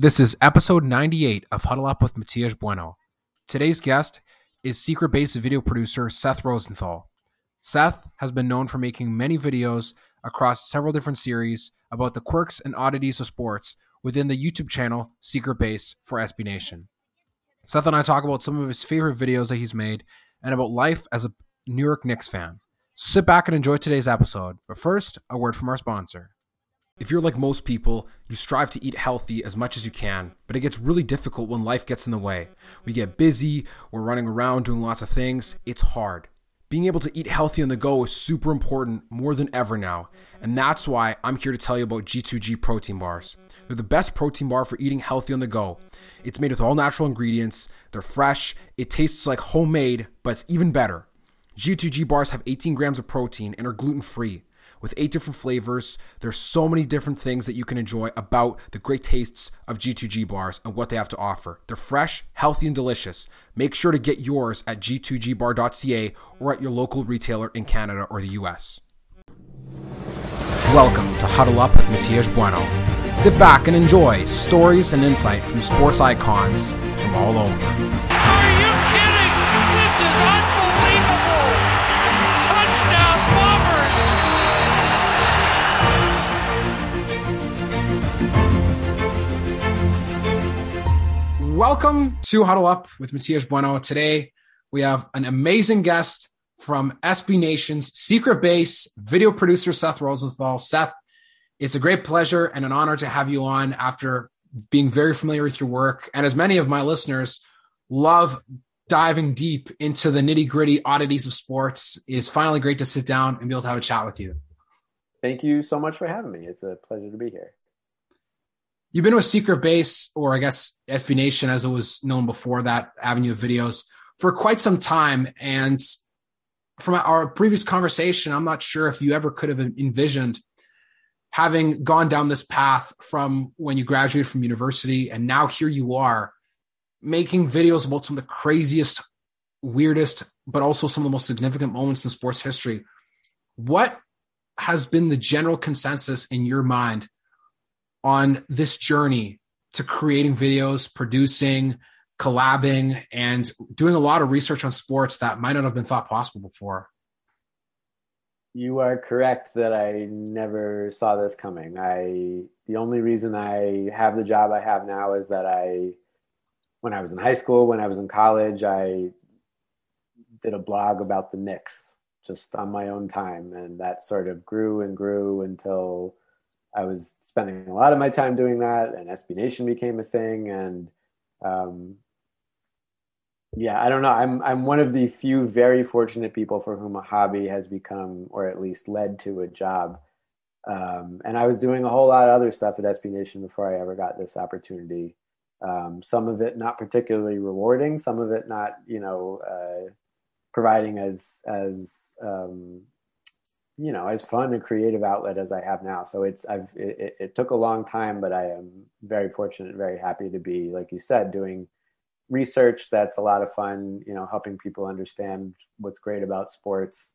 This is episode 98 of Huddle Up with Matias Bueno. Today's guest is secret base video producer Seth Rosenthal. Seth has been known for making many videos across several different series about the quirks and oddities of sports within the YouTube channel Secret Base for SB Nation. Seth and I talk about some of his favorite videos that he's made and about life as a New York Knicks fan. Sit back and enjoy today's episode. But first, a word from our sponsor. If you're like most people, you strive to eat healthy as much as you can, but it gets really difficult when life gets in the way. We get busy, we're running around doing lots of things. It's hard. Being able to eat healthy on the go is super important more than ever now, and that's why I'm here to tell you about G2G protein bars. They're the best protein bar for eating healthy on the go. It's made with all natural ingredients, they're fresh, it tastes like homemade, but it's even better. G2G bars have 18 grams of protein and are gluten free with eight different flavors. There's so many different things that you can enjoy about the great tastes of G2G bars and what they have to offer. They're fresh, healthy, and delicious. Make sure to get yours at g2gbar.ca or at your local retailer in Canada or the US. Welcome to Huddle Up with Matias Bueno. Sit back and enjoy stories and insight from sports icons from all over. Welcome to Huddle Up with Matias Bueno. Today we have an amazing guest from SB Nation's secret base video producer Seth Rosenthal. Seth, it's a great pleasure and an honor to have you on after being very familiar with your work. And as many of my listeners love diving deep into the nitty gritty oddities of sports, it's finally great to sit down and be able to have a chat with you. Thank you so much for having me. It's a pleasure to be here. You've been with Secret Base, or I guess SB Nation as it was known before that avenue of videos, for quite some time. And from our previous conversation, I'm not sure if you ever could have envisioned having gone down this path from when you graduated from university and now here you are making videos about some of the craziest, weirdest, but also some of the most significant moments in sports history. What has been the general consensus in your mind on this journey to creating videos, producing, collabing, and doing a lot of research on sports that might not have been thought possible before? You are correct that I never saw this coming. I the only reason I have the job I have now is that I when I was in high school, when I was in college, I did a blog about the Knicks just on my own time and that sort of grew and grew until I was spending a lot of my time doing that and SB Nation became a thing and um, yeah, I don't know. I'm I'm one of the few very fortunate people for whom a hobby has become, or at least led to a job. Um, and I was doing a whole lot of other stuff at SB Nation before I ever got this opportunity. Um, some of it not particularly rewarding, some of it not, you know, uh, providing as as um, you know as fun and creative outlet as I have now. So it's I've it, it took a long time, but I am very fortunate, very happy to be, like you said, doing research that's a lot of fun you know helping people understand what's great about sports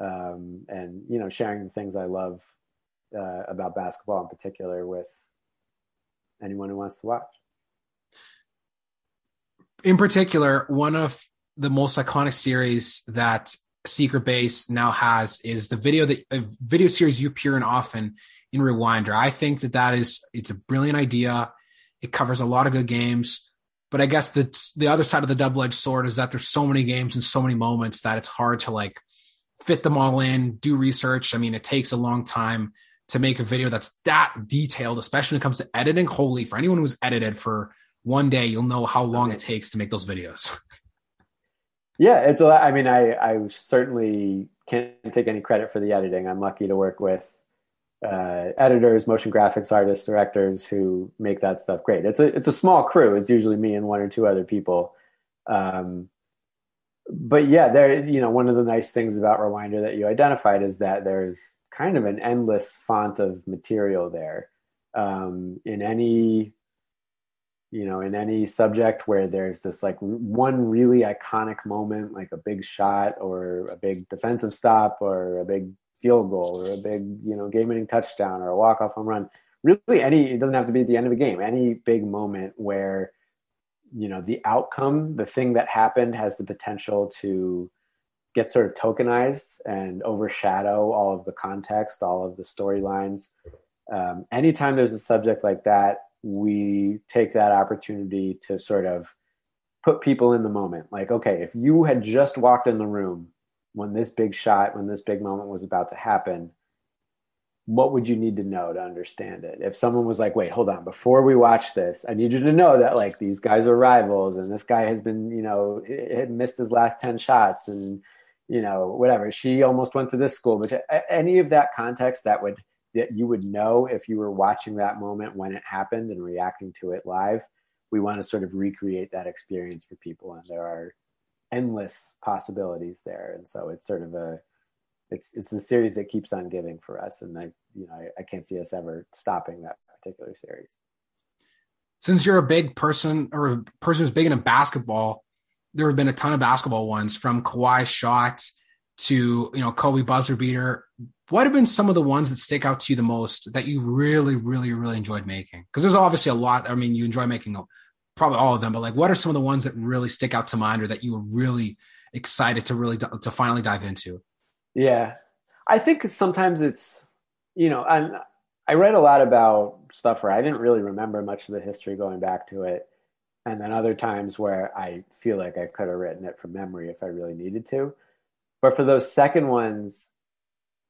um, and you know sharing the things i love uh, about basketball in particular with anyone who wants to watch in particular one of the most iconic series that secret base now has is the video that a video series you appear in often in rewinder i think that that is it's a brilliant idea it covers a lot of good games but I guess the the other side of the double edged sword is that there's so many games and so many moments that it's hard to like fit them all in, do research. I mean, it takes a long time to make a video that's that detailed, especially when it comes to editing. Holy, for anyone who's edited for one day, you'll know how long it takes to make those videos. Yeah, it's a lot. I mean, I, I certainly can't take any credit for the editing. I'm lucky to work with uh, editors, motion graphics artists, directors who make that stuff great. It's a it's a small crew. It's usually me and one or two other people. Um, but yeah, there you know one of the nice things about Rewinder that you identified is that there's kind of an endless font of material there. Um, in any you know in any subject where there's this like one really iconic moment like a big shot or a big defensive stop or a big field goal or a big, you know, game winning touchdown or a walk off home run. really any. It doesn't have to be at the end of a game. Any big moment where you know the outcome, the thing that happened, has the potential to get sort of tokenized and overshadow all of the context, all of the storylines. Um, anytime there's a subject like that, we take that opportunity to sort of put people in the moment. Like, okay, if you had just walked in the room when this big shot, when this big moment was about to happen, what would you need to know to understand it? If someone was like, wait, hold on, before we watch this, I need you to know that like these guys are rivals and this guy has been, you know, had missed his last 10 shots and, you know, whatever. She almost went to this school, but any of that context that would, that you would know if you were watching that moment when it happened and reacting to it live. We want to sort of recreate that experience for people. And there are endless possibilities there. And so it's sort of a, it's it's the series that keeps on giving for us, and I you know I, I can't see us ever stopping that particular series. Since you're a big person or a person who's big into basketball, there have been a ton of basketball ones from Kawhi shot to you know Kobe buzzer beater. What have been some of the ones that stick out to you the most that you really, really, really enjoyed making? Because there's obviously a lot. I mean, you enjoy making probably all of them, but like, what are some of the ones that really stick out to mind or that you were really excited to really to finally dive into? Yeah. I think sometimes it's, you know, and I read a lot about stuff where I didn't really remember much of the history going back to it. And then other times where I feel like I could have written it from memory if I really needed to. But for those second ones,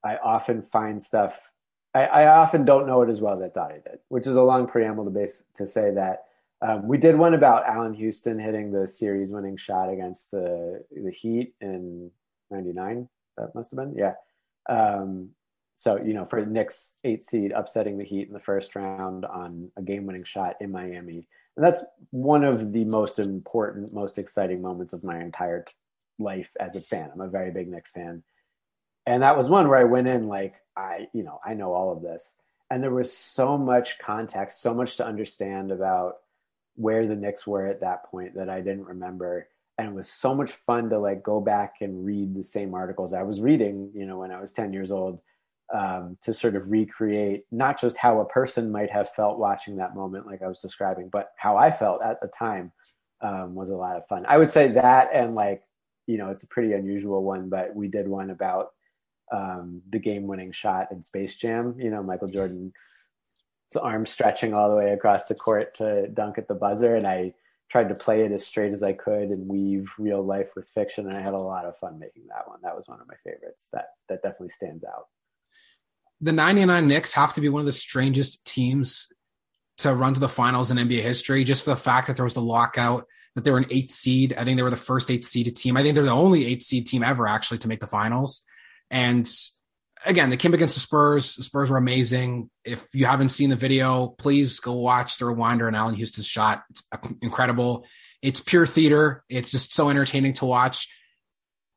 I often find stuff, I, I often don't know it as well as I thought I did, which is a long preamble to base to say that um, we did one about Allan Houston hitting the series winning shot against the the Heat in '99 that must have been yeah. Um, so you know, for Knicks eight seed upsetting the Heat in the first round on a game-winning shot in Miami, and that's one of the most important, most exciting moments of my entire life as a fan. I'm a very big Knicks fan, and that was one where I went in like I, you know, I know all of this, and there was so much context, so much to understand about where the Knicks were at that point that I didn't remember and it was so much fun to like go back and read the same articles I was reading, you know, when I was 10 years old, um, to sort of recreate not just how a person might have felt watching that moment, like I was describing, but how I felt at the time um, was a lot of fun. I would say that, and like, you know, it's a pretty unusual one, but we did one about um, the game-winning shot in Space Jam. You know, Michael Jordan's arm stretching all the way across the court to dunk at the buzzer, and I tried to play it as straight as I could and weave real life with fiction. And I had a lot of fun making that one. That was one of my favorites. That that definitely stands out. The 99 Knicks have to be one of the strangest teams to run to the finals in NBA history, just for the fact that there was the lockout, that they were an eighth seed. I think they were the first eighth seeded team. I think they're the only eighth seed team ever actually to make the finals. And again, they came against the Spurs. The Spurs were amazing. If you haven't seen the video, please go watch the rewinder and Allan Houston's shot. It's incredible. It's pure theater. It's just so entertaining to watch.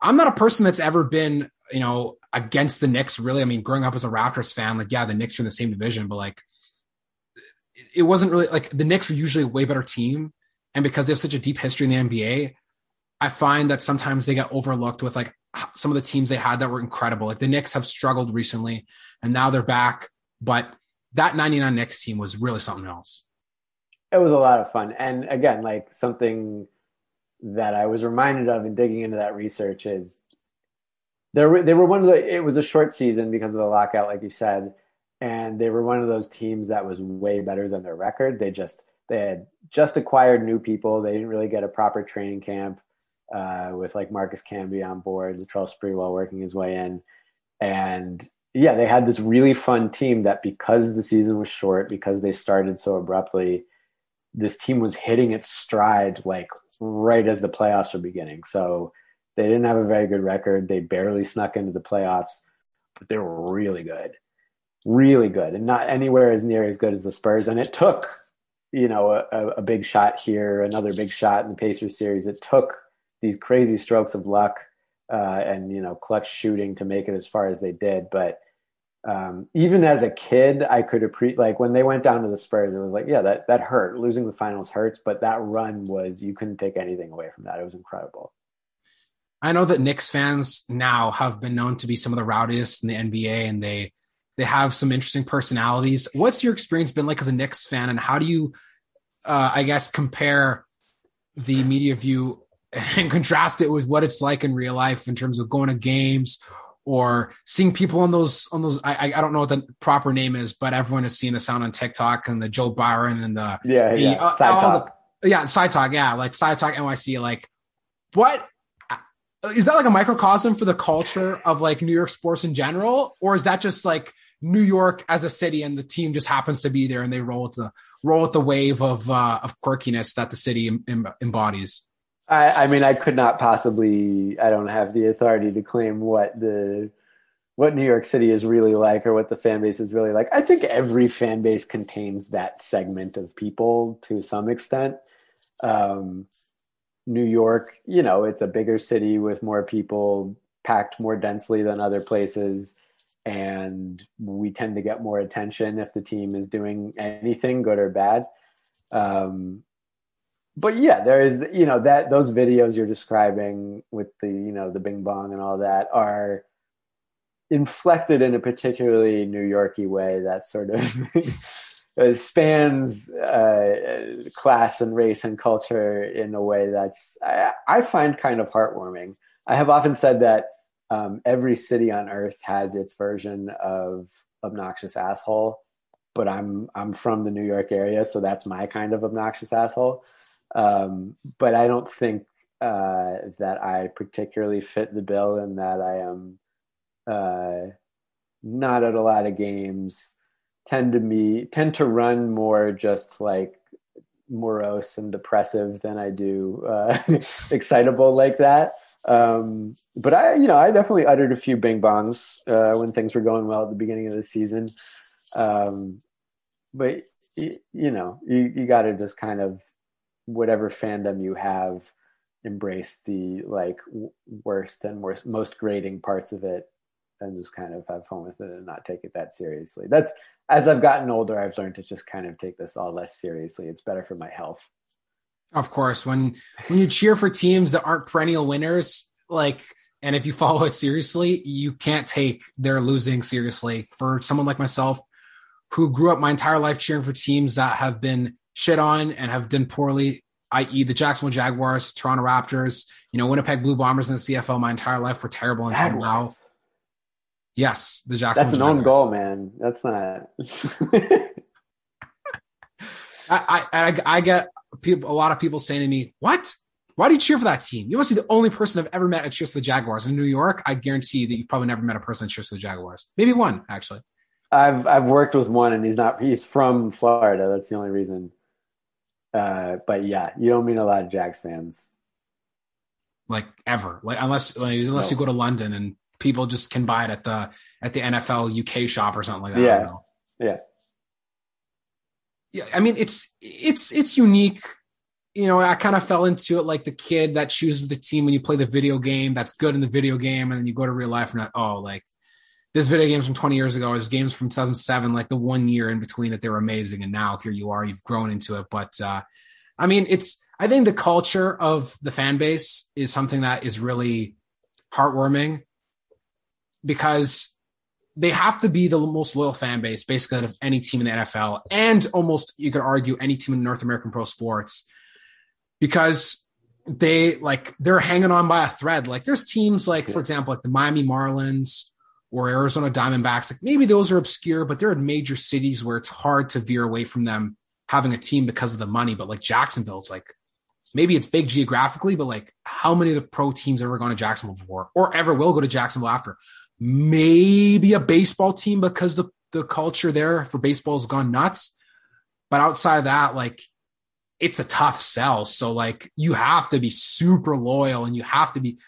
I'm not a person that's ever been, you know, against the Knicks. Really, I mean, growing up as a Raptors fan, like, yeah, the Knicks are in the same division, but like, it wasn't really like the Knicks are usually a way better team, and because they have such a deep history in the NBA, I find that sometimes they get overlooked with like some of the teams they had that were incredible. Like the Knicks have struggled recently and now they're back, but that 99 Knicks team was really something else. It was a lot of fun. And again, like something that I was reminded of in digging into that research is there were, they were one of the, it was a short season because of the lockout, like you said. And they were one of those teams that was way better than their record. They just, they had just acquired new people. They didn't really get a proper training camp uh, with like Marcus Camby on board, Latrell Sprewell working his way in, and yeah, they had this really fun team that because the season was short, because they started so abruptly, this team was hitting its stride like right as the playoffs were beginning. So they didn't have a very good record. They barely snuck into the playoffs, but they were really good, really good, and not anywhere as near as good as the Spurs. And it took, you know, a, a big shot here, another big shot in the Pacers series. It took these crazy strokes of luck uh, and you know clutch shooting to make it as far as they did. But um, even as a kid, I could appreciate like when they went down to the Spurs, it was like, yeah, that that hurt. Losing the finals hurts, but that run was you couldn't take anything away from that. It was incredible. I know that Knicks fans now have been known to be some of the rowdiest in the NBA, and they They have some interesting personalities. What's your experience been like as a Knicks fan, and how do you, uh, I guess, compare the media view and contrast it with what it's like in real life in terms of going to games or seeing people on those on those I I don't know what the proper name is, but everyone has seen the sound on TikTok and the Joe Byron and the yeah yeah uh, side talk. the- yeah side talk yeah like side talk NYC like what is that like a microcosm for the culture of like New York sports in general, or is that just like New York as a city and the team just happens to be there and they roll with the roll with the wave of uh, of quirkiness that the city em- em- embodies? I, I mean, I could not possibly. I don't have the authority to claim what the what New York City is really like or what the fan base is really like. I think every fan base contains that segment of people to some extent. Um, New York, you know, it's a bigger city with more people packed more densely than other places. And we tend to get more attention if the team is doing anything, good or bad. Um, but yeah, there is, you know, that those videos you're describing with the, you know, the Bing Bong and all that are inflected in a particularly New Yorky way that sort of uh, spans uh, class and race and culture in a way that's I, I find kind of heartwarming. I have often said that um, every city on earth has its version of obnoxious asshole, but I'm I'm from the New York area, so that's my kind of obnoxious asshole. Um, but I don't think uh, that I particularly fit the bill in that I am uh, not at a lot of games tend to me tend to run more just like morose and depressive than I do uh, excitable like that. Um, but I, you know, I definitely uttered a few bing bongs uh, when things were going well at the beginning of the season. Um, but you, you know, you, you got to just kind of whatever fandom you have, embrace the like worst and worst, most grating parts of it, and just kind of have fun with it and not take it that seriously. That's as I've gotten older, I've learned to just kind of take this all less seriously. It's better for my health. Of course, when when you cheer for teams that aren't perennial winners, like and if you follow it seriously, you can't take their losing seriously. For someone like myself, who grew up my entire life cheering for teams that have been shit on and have done poorly, i.e., the Jacksonville Jaguars, Toronto Raptors, you know, Winnipeg Blue Bombers in the CFL, my entire life were terrible until now. Yes, the Jacksonville. That's an own goal, man. That's not. I, I, I, I get people, a lot of people saying to me, "What? Why do you cheer for that team? You must be the only person I've ever met that cheers for the Jaguars in New York. I guarantee that you've probably never met a person that cheers for the Jaguars. Maybe one, actually. I've I've worked with one, and he's not. He's from Florida. That's the only reason. Uh, but yeah, you don't mean a lot of Jags fans. Like ever, like unless like, unless No. you go to London and people just can buy it at the at the NFL UK shop or something like that. I Yeah. don't know. Yeah. yeah, I mean it's it's it's unique. You know, I kind of fell into it like the kid that chooses the team when you play the video game that's good in the video game, and then you go to real life and not oh like this video game's from 20 years ago, this game's from 2007, like the one year in between that they were amazing, and now here you are, you've grown into it. But uh, I mean, it's I think the culture of the fan base is something that is really heartwarming because they have to be the most loyal fan base, basically, out of any team in the NFL, and almost you could argue any team in North American pro sports, because they like they're hanging on by a thread. Like there's teams like, for example, like the Miami Marlins or Arizona Diamondbacks. Like maybe those are obscure, but they're in major cities where it's hard to veer away from them having a team because of the money. But like Jacksonville, it's like maybe it's big geographically, but like how many of the pro teams ever gone to Jacksonville before or ever will go to Jacksonville after? Maybe a baseball team because the, the culture there for baseball has gone nuts. But outside of that, like it's a tough sell. So like you have to be super loyal and you have to be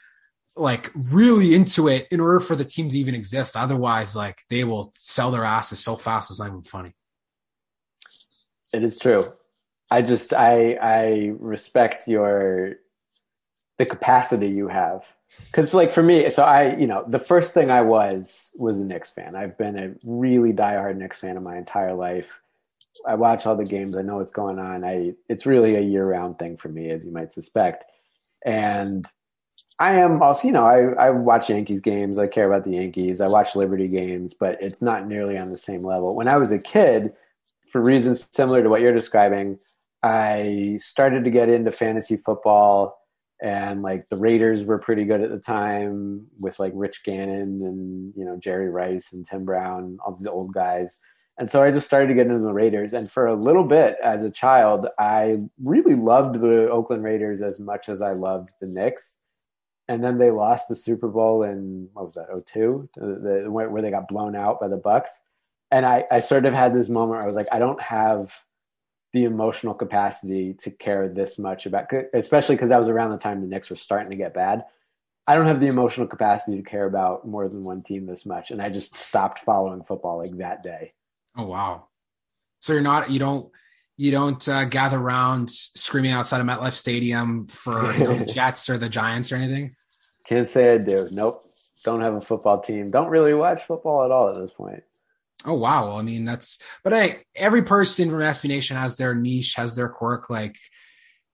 like really into it in order for the team to even exist. Otherwise, like they will sell their asses so fast it's not even funny. It is true. I just I I respect your the capacity you have because like for me so I you know the first thing I was was a Knicks fan. I've been a really diehard Knicks fan in my entire life. I watch all the games. I know what's going on. I it's really a year round thing for me, as you might suspect. And I am also, you know, I, I watch Yankees games. I care about the Yankees. I watch Liberty games, but it's not nearly on the same level. When I was a kid, for reasons similar to what you're describing, I started to get into fantasy football and like the Raiders were pretty good at the time with like Rich Gannon and, you know, Jerry Rice and Tim Brown, all these old guys. And so I just started to get into the Raiders. And for a little bit as a child, I really loved the Oakland Raiders as much as I loved the Knicks and then they lost the Super Bowl in what was that Oh two, the, where they got blown out by the Bucs. And I, I sort of had this moment where I was like I don't have the emotional capacity to care this much about especially because that was around the time the Knicks were starting to get bad. I don't have the emotional capacity to care about more than one team this much. And I just stopped following football like that day. Oh wow. So you're not you don't you don't uh, gather around screaming outside of MetLife Stadium for you know, the Jets or the Giants or anything? Can't say I do. Nope. Don't have a football team. Don't really watch football at all at this point. Oh wow! Well, I mean that's, but hey, every person from SB Nation has their niche, has their quirk. Like,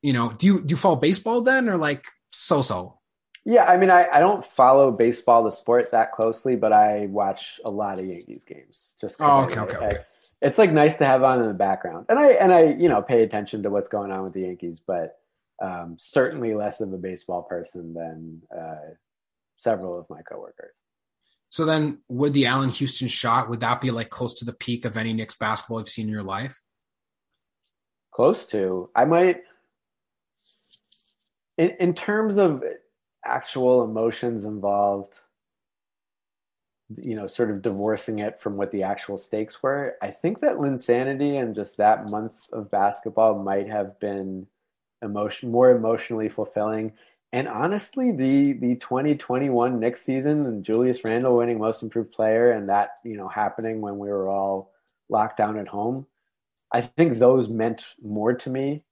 you know, do you do you follow baseball then, or like so so? Yeah, I mean, I, I don't follow baseball, the sport, that closely, but I watch a lot of Yankees games. Just oh, okay, I, okay, I, okay it's like nice to have on in the background. And I and I you know pay attention to what's going on with the Yankees, but um, certainly less of a baseball person than uh, several of my coworkers. So then, would the Allan Houston shot would that be like close to the peak of any Knicks basketball you've seen in your life? Close to. I might. In in terms of actual emotions involved, you know, sort of divorcing it from what the actual stakes were. I think that Linsanity and just that month of basketball might have been emotion more emotionally fulfilling. And honestly, the the 2021 Knicks season and Julius Randle winning Most Improved Player and that you know happening when we were all locked down at home, I think those meant more to me.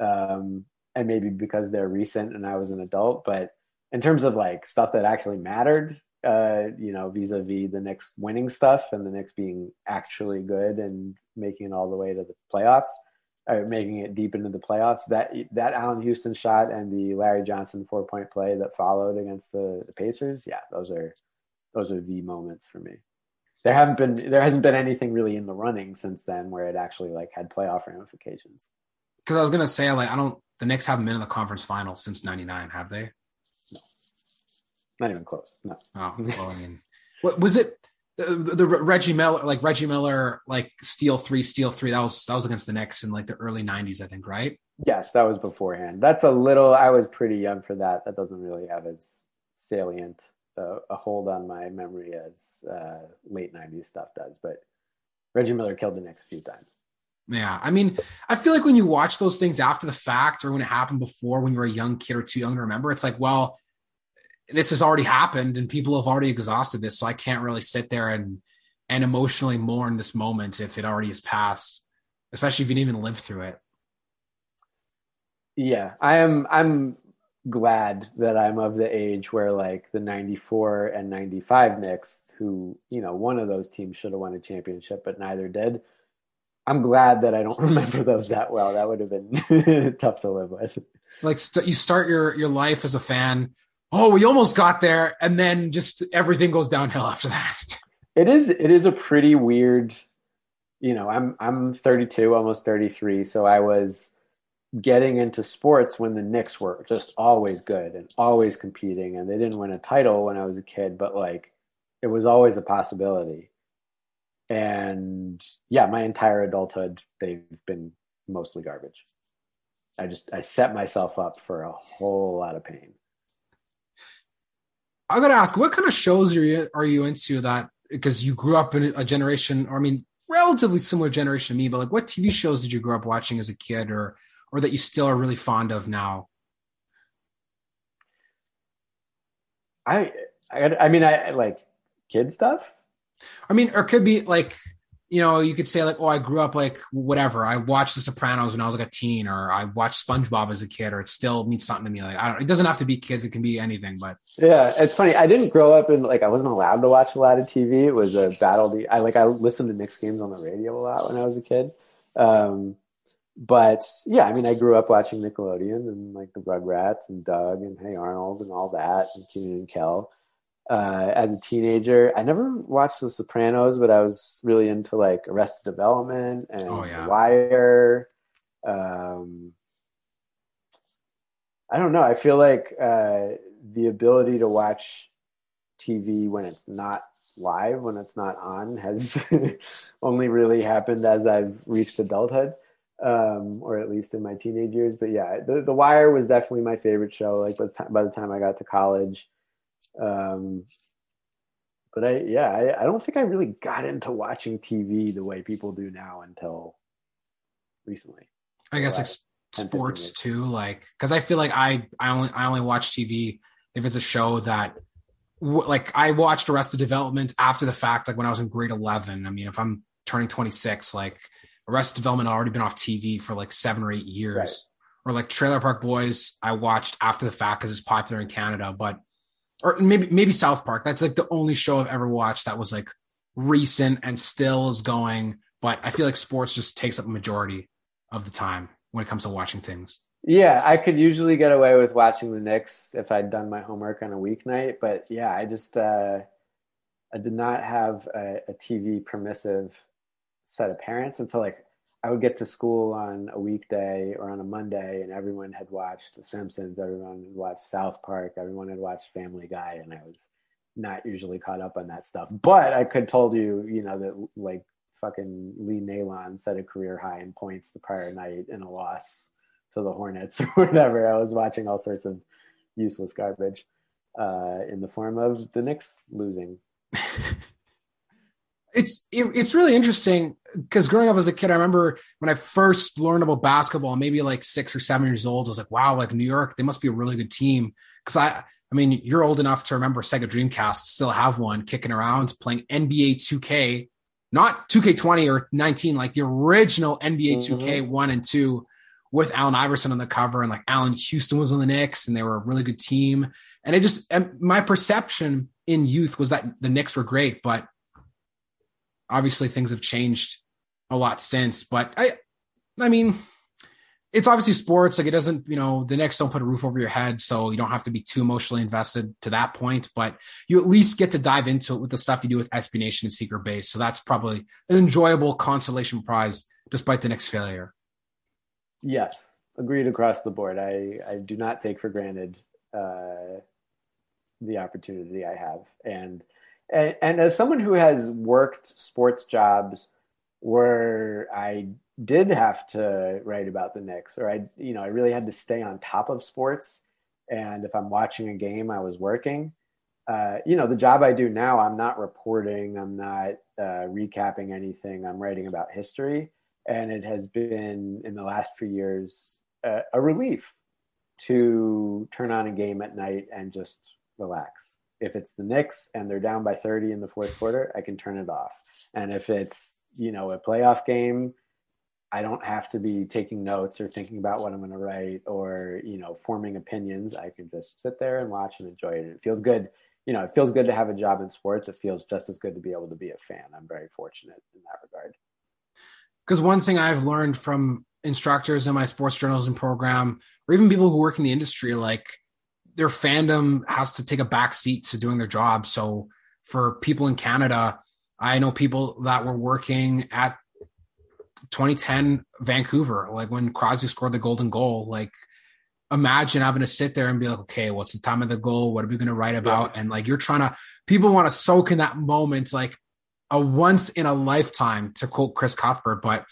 Um, and maybe because they're recent and I was an adult, but in terms of like stuff that actually mattered, uh, you know, vis-a-vis the Knicks winning stuff and the Knicks being actually good and making it all the way to the playoffs, or making it deep into the playoffs. That that Allan Houston shot and the Larry Johnson four-point play that followed against the, the Pacers, yeah, those are those are the moments for me. There haven't been there hasn't been anything really in the running since then where it actually like had playoff ramifications. Because I was gonna say like I don't the Knicks haven't been in the conference final since '99, have they? Not even close. No. Oh, well, I mean, what was it? The, the, Reggie Miller, like Reggie Miller, like steal three, steal three. That was that was against the Knicks in like the early '90s, I think, right? Yes, that was beforehand. That's a little. I was pretty young for that. That doesn't really have as salient uh, a hold on my memory as uh, late '90s stuff does. But Reggie Miller killed the Knicks a few times. Yeah, I mean, I feel like when you watch those things after the fact, or when it happened before, when you were a young kid or too young to remember, it's like, well, this has already happened and people have already exhausted this so i can't really sit there and and emotionally mourn this moment if it already has passed especially if you didn't even live through it. Yeah i am i'm glad that i'm of the age where like the 94 and 95 Knicks who you know one of those teams should have won a championship but neither did. I'm glad that i don't remember those that well. That would have been tough to live with. Like st- you start your your life as a fan oh, we almost got there, and then just everything goes downhill after that. It is it is a pretty weird, you know, I'm I'm 32, almost 33, so I was getting into sports when the Knicks were just always good and always competing and they didn't win a title when I was a kid, but like it was always a possibility. And yeah, my entire adulthood they've been mostly garbage. I just I set myself up for a whole lot of pain. I got to ask, what kind of shows are you are you into that? Because you grew up in a generation, or I mean, relatively similar generation to me, but like, what TV shows did you grow up watching as a kid, or or that you still are really fond of now? I I, I mean, I like kid stuff. I mean, or could be like you know, you could say like, oh, I grew up like whatever. I watched The Sopranos when I was like a teen, or I watched SpongeBob as a kid, or it still means something to me. Like, I don't. It doesn't have to be kids; it can be anything. But yeah, it's funny. I didn't grow up in like I wasn't allowed to watch a lot of TV. It was a battle. To, I like I listened to Knicks games on the radio a lot when I was a kid. Um, but yeah, I mean, I grew up watching Nickelodeon and like the Rugrats and Doug and Hey Arnold and all that and Kenan and Kel. Uh, as a teenager, I never watched The Sopranos, but I was really into like Arrested Development and oh, yeah. Wire. Um, I don't know. I feel like uh, the ability to watch TV when it's not live, when it's not on, has only really happened as I've reached adulthood um, or at least in my teenage years. But yeah, the, the Wire was definitely my favorite show. Like by the time, by the time I got to college, um, but I yeah, I, I don't think I really got into watching TV the way people do now until recently. I guess like sports too, like because I feel like I I only I only watch TV if it's a show that like I watched Arrested Development after the fact, like when I was in grade eleven. I mean, if I'm turning twenty six, like Arrested Development already been off TV for like seven or eight years. Right. Or like Trailer Park Boys, I watched after the fact because it's popular in Canada, but or maybe maybe South Park. That's like the only show I've ever watched that was like recent and still is going. But I feel like sports just takes up a majority of the time when it comes to watching things. Yeah, I could usually get away with watching the Knicks if I'd done my homework on a weeknight, but yeah, I just uh, I did not have a, a TV permissive set of parents. until like I would get to school on a weekday or on a Monday and everyone had watched The Simpsons, everyone had watched South Park, everyone had watched Family Guy, and I was not usually caught up on that stuff. But I could told you, you know, that like fucking Lee Nailon set a career high in points the prior night in a loss to the Hornets or whatever. I was watching all sorts of useless garbage uh, in the form of the Knicks losing. it's it, it's really interesting because growing up as a kid, I remember when I first learned about basketball, maybe like six or seven years old. I was like, wow, like New York, they must be a really good team. Because I, I mean, you're old enough to remember Sega Dreamcast, still have one kicking around playing NBA 2K, not 2K20 or 19, like the original NBA mm-hmm. 2K one and two with Allen Iverson on the cover, and like Allan Houston was on the Knicks, and they were a really good team. And it just, and my perception in youth was that the Knicks were great, but obviously things have changed a lot since, but I, I mean, it's obviously sports. Like it doesn't, you know, the Knicks don't put a roof over your head, so you don't have to be too emotionally invested to that point. But you at least get to dive into it with the stuff you do with SB Nation and Secret Base. So that's probably an enjoyable consolation prize, despite the Knicks' failure. Yes, agreed across the board. I I do not take for granted uh, the opportunity I have, and and, and as someone who has worked sports jobs where I did have to write about the Knicks, or I, you know, I really had to stay on top of sports. And if I'm watching a game, I was working. Uh, you know, the job I do now, I'm not reporting, I'm not uh, recapping anything, I'm writing about history. And it has been in the last few years uh, a relief to turn on a game at night and just relax if it's the Knicks and they're down by 30 in the fourth quarter, I can turn it off. And if it's, you know, a playoff game, I don't have to be taking notes or thinking about what I'm going to write or, you know, forming opinions. I can just sit there and watch and enjoy it. It feels good. You know, it feels good to have a job in sports. It feels just as good to be able to be a fan. I'm very fortunate in that regard. Because one thing I've learned from instructors in my sports journalism program, or even people who work in the industry, like their fandom has to take a back seat to doing their job. So for people in Canada, I know people that were working at 2010 Vancouver, like when Crosby scored the golden goal, like imagine having to sit there and be like, okay, what's the time of the goal? What are we going to write about? Yeah. And like, you're trying to, people want to soak in that moment, like a once in a lifetime to quote Chris Cuthbert. But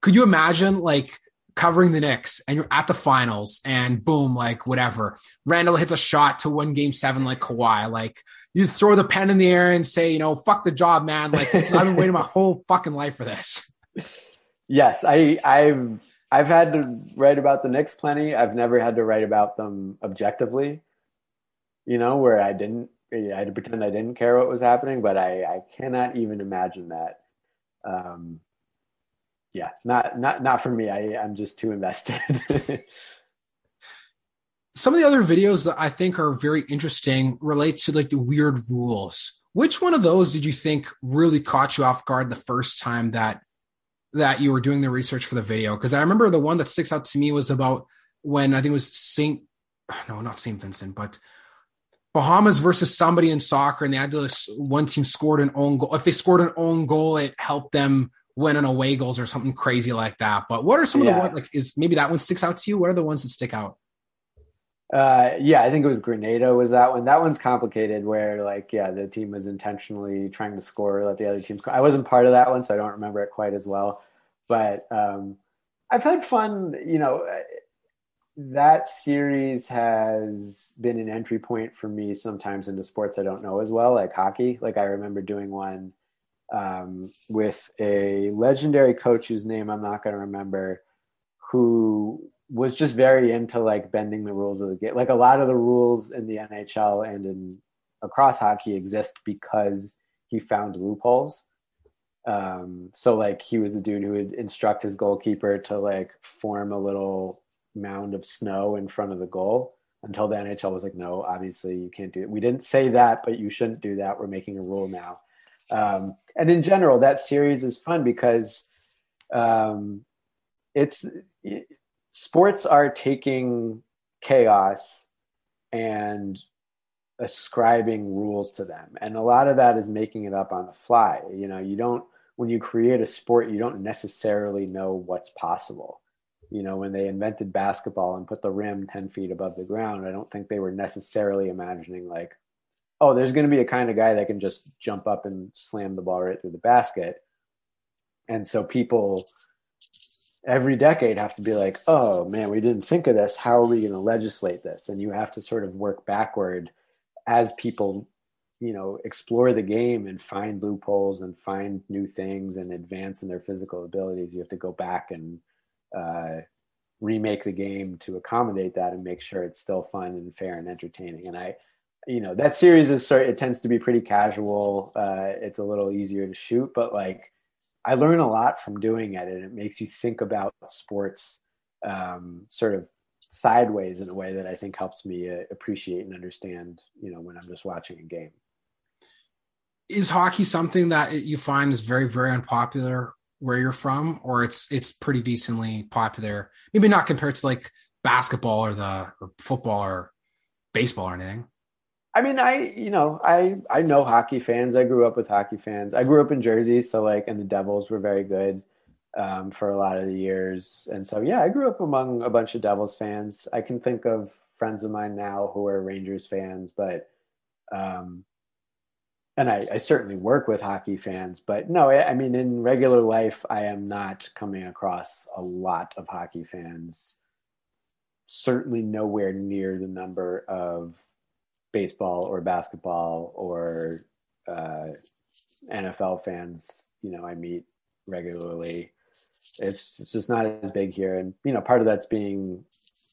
could you imagine like covering the Knicks and you're at the finals and boom, like whatever. Randle hits a shot to win game seven like Kawhi. Like you throw the pen in the air and say, you know, fuck the job, man. Like I've been waiting my whole fucking life for this. Yes, I I've I've had to write about the Knicks plenty. I've never had to write about them objectively. You know, where I didn't I had to pretend I didn't care what was happening, but I, I cannot even imagine that. Um, yeah, not not not for me. I I'm just too invested. Some of the other videos that I think are very interesting relate to like the weird rules. Which one of those did you think really caught you off guard the first time that that you were doing the research for the video because I remember the one that sticks out to me was about when I think it was Saint, no, not Saint Vincent, but Bahamas versus somebody in soccer, and they had to one team scored an own goal. If they scored an own goal, it helped them win an away goals or something crazy like that. But what are some yeah. of the ones like is maybe that one sticks out to you? What are the ones that stick out? Uh, yeah, I think it was Grenada was that one. That one's complicated where like, yeah, the team was intentionally trying to score, let the other team. I wasn't part of that one, so I don't remember it quite as well. But um, I've had fun, you know, that series has been an entry point for me sometimes into sports I don't know as well, like hockey. Like I remember doing one um, with a legendary coach whose name I'm not going to remember, who was just very into like bending the rules of the game. Like a lot of the rules in the NHL and in across hockey exist because he found loopholes. Um, so like he was the dude who would instruct his goalkeeper to like form a little mound of snow in front of the goal until the NHL was like, no, obviously you can't do it. We didn't say that, but you shouldn't do that. We're making a rule now. Um, and in general, that series is fun because um, it's it, sports are taking chaos and ascribing rules to them. And a lot of that is making it up on the fly. You know you don't when you create a sport you don't necessarily know what's possible. You know when they invented basketball and put the rim 10 feet above the ground i don't think they were necessarily imagining like oh there's going to be a kind of guy that can just jump up and slam the ball right through the basket and so people every decade have to be like, oh man, we didn't think of this. How are we going to legislate this? And you have to sort of work backward as people, you know, explore the game and find loopholes and find new things and advance in their physical abilities. You have to go back and uh, remake the game to accommodate that and make sure it's still fun and fair and entertaining. And I, you know, that series is sort. It tends to be pretty casual. Uh, it's a little easier to shoot, but like I learn a lot from doing it, and it makes you think about sports um, sort of sideways in a way that I think helps me uh, appreciate and understand. You know, when I'm just watching a game. Is hockey something that you find is very, very unpopular where you're from, or it's it's pretty decently popular? Maybe not compared to like basketball or the or football or baseball or anything. I mean, I you know, I I know hockey fans. I grew up with hockey fans. I grew up in Jersey, so like, and the Devils were very good um, for a lot of the years. And so, yeah, I grew up among a bunch of Devils fans. I can think of friends of mine now who are Rangers fans, but um, and I, I certainly work with hockey fans. But no, I, I mean, in regular life, I am not coming across a lot of hockey fans. Certainly nowhere near the number of baseball or basketball or uh, NFL fans, you know, I meet regularly. It's, it's just not as big here, and you know, part of that's being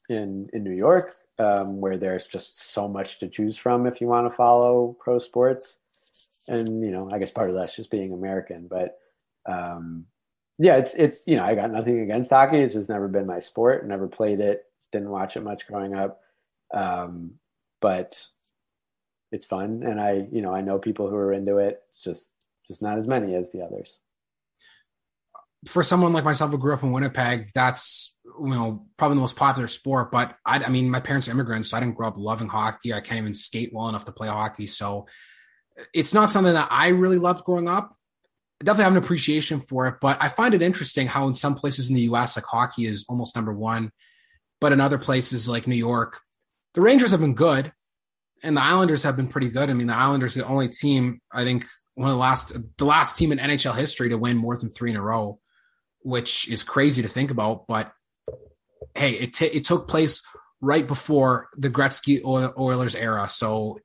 in in New York, um, where there's just so much to choose from if you want to follow pro sports, and you know, I guess part of that's just being American. But um, yeah, it's it's you know, I got nothing against hockey. It's just never been my sport. Never played it. Didn't watch it much growing up. Um, but it's fun. And i you know i know people who are into it just just not as many as the others. For someone like myself who grew up in winnipeg that's you know probably the most popular sport but i, I mean my parents are immigrants so i didn't grow up loving hockey. I can't even skate well enough to play hockey. So it's not something that i really loved growing up. I definitely have an appreciation for it but i find it interesting how in some places in the us like hockey is almost number one but in other places like new york the rangers have been good and the Islanders have been pretty good. I mean, the Islanders the only team I think one of the last the last team in NHL history to win more than three in a row, which is crazy to think about. But hey, it t- it took place right before the Gretzky Oilers era, so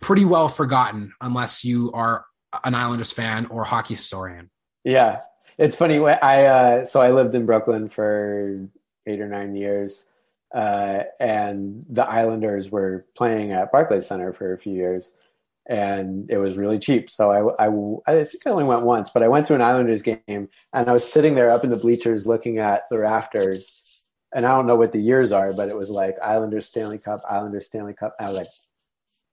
pretty well forgotten unless you are an Islanders fan or hockey historian. Yeah, it's funny. I uh, so I lived in Brooklyn for eight or nine years uh, and the Islanders were playing at Barclays Center for a few years, and it was really cheap. So I, I, I think I only went once, but I went to an Islanders game, and I was sitting there up in the bleachers looking at the rafters, and I don't know what the years are, but it was like Islanders Stanley Cup, Islanders Stanley Cup. I was like,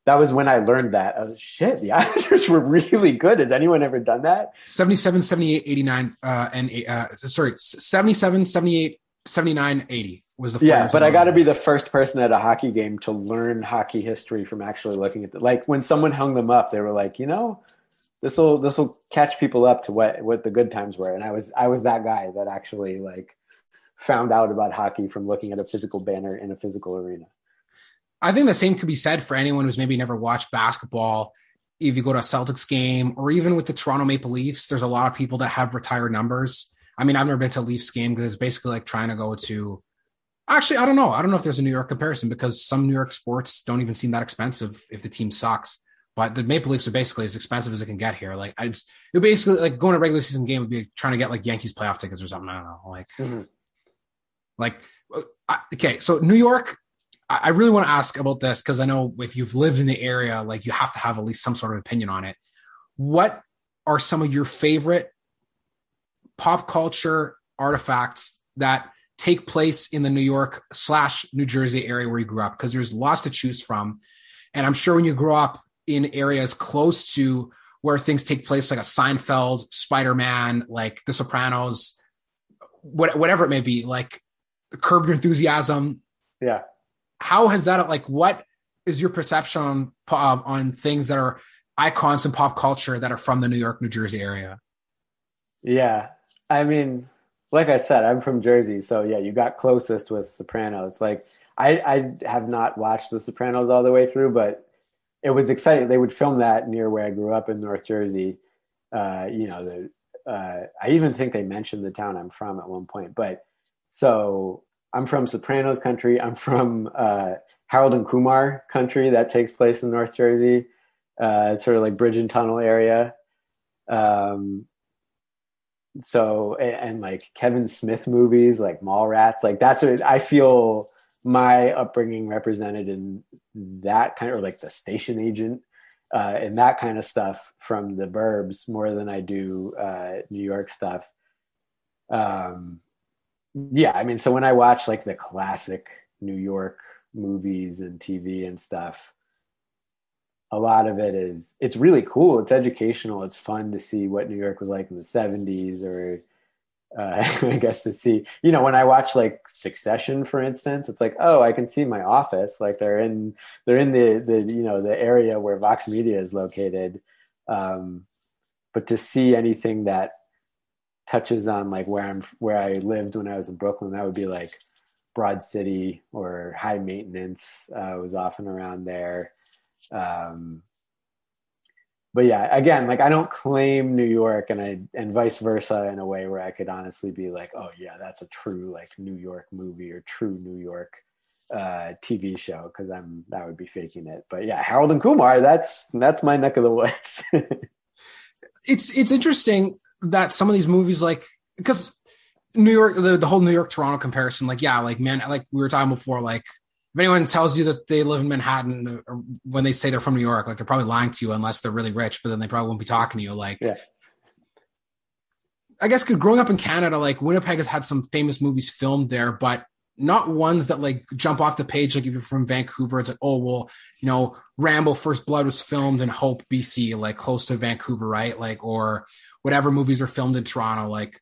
that was when I learned that. Oh, shit, the Islanders were really good. Has anyone ever done that? 77, 78, 89, uh, and uh, sorry, 77, 78, 79, 80 was the yeah. But I got to be the first person at a hockey game to learn hockey history from actually looking at it. Like when someone hung them up, they were like, you know, this will this will catch people up to what what the good times were. And I was I was that guy that actually like found out about hockey from looking at a physical banner in a physical arena. I think the same could be said for anyone who's maybe never watched basketball. If you go to a Celtics game or even with the Toronto Maple Leafs, there's a lot of people that have retired numbers. I mean, I've never been to a Leafs game because it's basically like trying to go to. Actually, I don't know. I don't know if there's a New York comparison because some New York sports don't even seem that expensive if the team sucks. But the Maple Leafs are basically as expensive as it can get here. Like it's it basically like going to a regular season game would be trying to get like Yankees playoff tickets or something. I don't know. Like, mm-hmm. like uh, okay, so New York, I really want to ask about this because I know if you've lived in the area, like you have to have at least some sort of opinion on it. What are some of your favorite pop culture artifacts that take place in the New York slash New Jersey area where you grew up? Because there's lots to choose from. And I'm sure when you grow up in areas close to where things take place, like a Seinfeld, Spider Man, like The Sopranos, what, whatever it may be, like Curb Your Enthusiasm. Yeah how has that like what is your perception on uh, on things that are icons in pop culture that are from the New York, New Jersey area? Yeah, I mean, like I said, I'm from Jersey, so yeah, you got closest with Sopranos. Like I, I have not watched The Sopranos all the way through, but it was exciting. They would film that near where I grew up in North Jersey. Uh, you know, the uh, I even think they mentioned the town I'm from at one point. But so I'm from Sopranos country. I'm from uh, Harold and Kumar country that takes place in North Jersey, uh, sort of like bridge and tunnel area. Um, so and, and, like Kevin Smith movies, like Mallrats, like that's what I feel my upbringing represented in that kind of or like the station agent uh, and that kind of stuff from the Burbs more than I do uh, New York stuff. Um, yeah, I mean, so when I watch like the classic New York movies and TV and stuff, a lot of it is it's really cool. It's educational. It's fun to see what New York was like in the '70s, or uh, I guess to see, you know, when I watch like Succession, for instance, it's like, oh, I can see my office. Like they're in they're in the the you know the area where Vox Media is located. Um, but to see anything that touches on like where I'm where I lived when I was in Brooklyn, that would be like Broad City or High Maintenance uh, was often around there. Um, but yeah, again, like I don't claim New York, and I and vice versa in a way where I could honestly be like, oh yeah, that's a true like New York movie or true New York uh, TV show because I'm that would be faking it. But yeah, Harold and Kumar, that's that's my neck of the woods. it's it's interesting that some of these movies like because New York the, the whole New York Toronto comparison like yeah like man like we were talking before like if anyone tells you that they live in Manhattan uh, or when they say they're from New York like they're probably lying to you unless they're really rich but then they probably won't be talking to you like yeah. I guess growing up in Canada like Winnipeg has had some famous movies filmed there but not ones that like jump off the page like if you're from Vancouver it's like oh well you know Rambo First Blood was filmed in Hope BC like close to Vancouver right like or whatever movies are filmed in Toronto like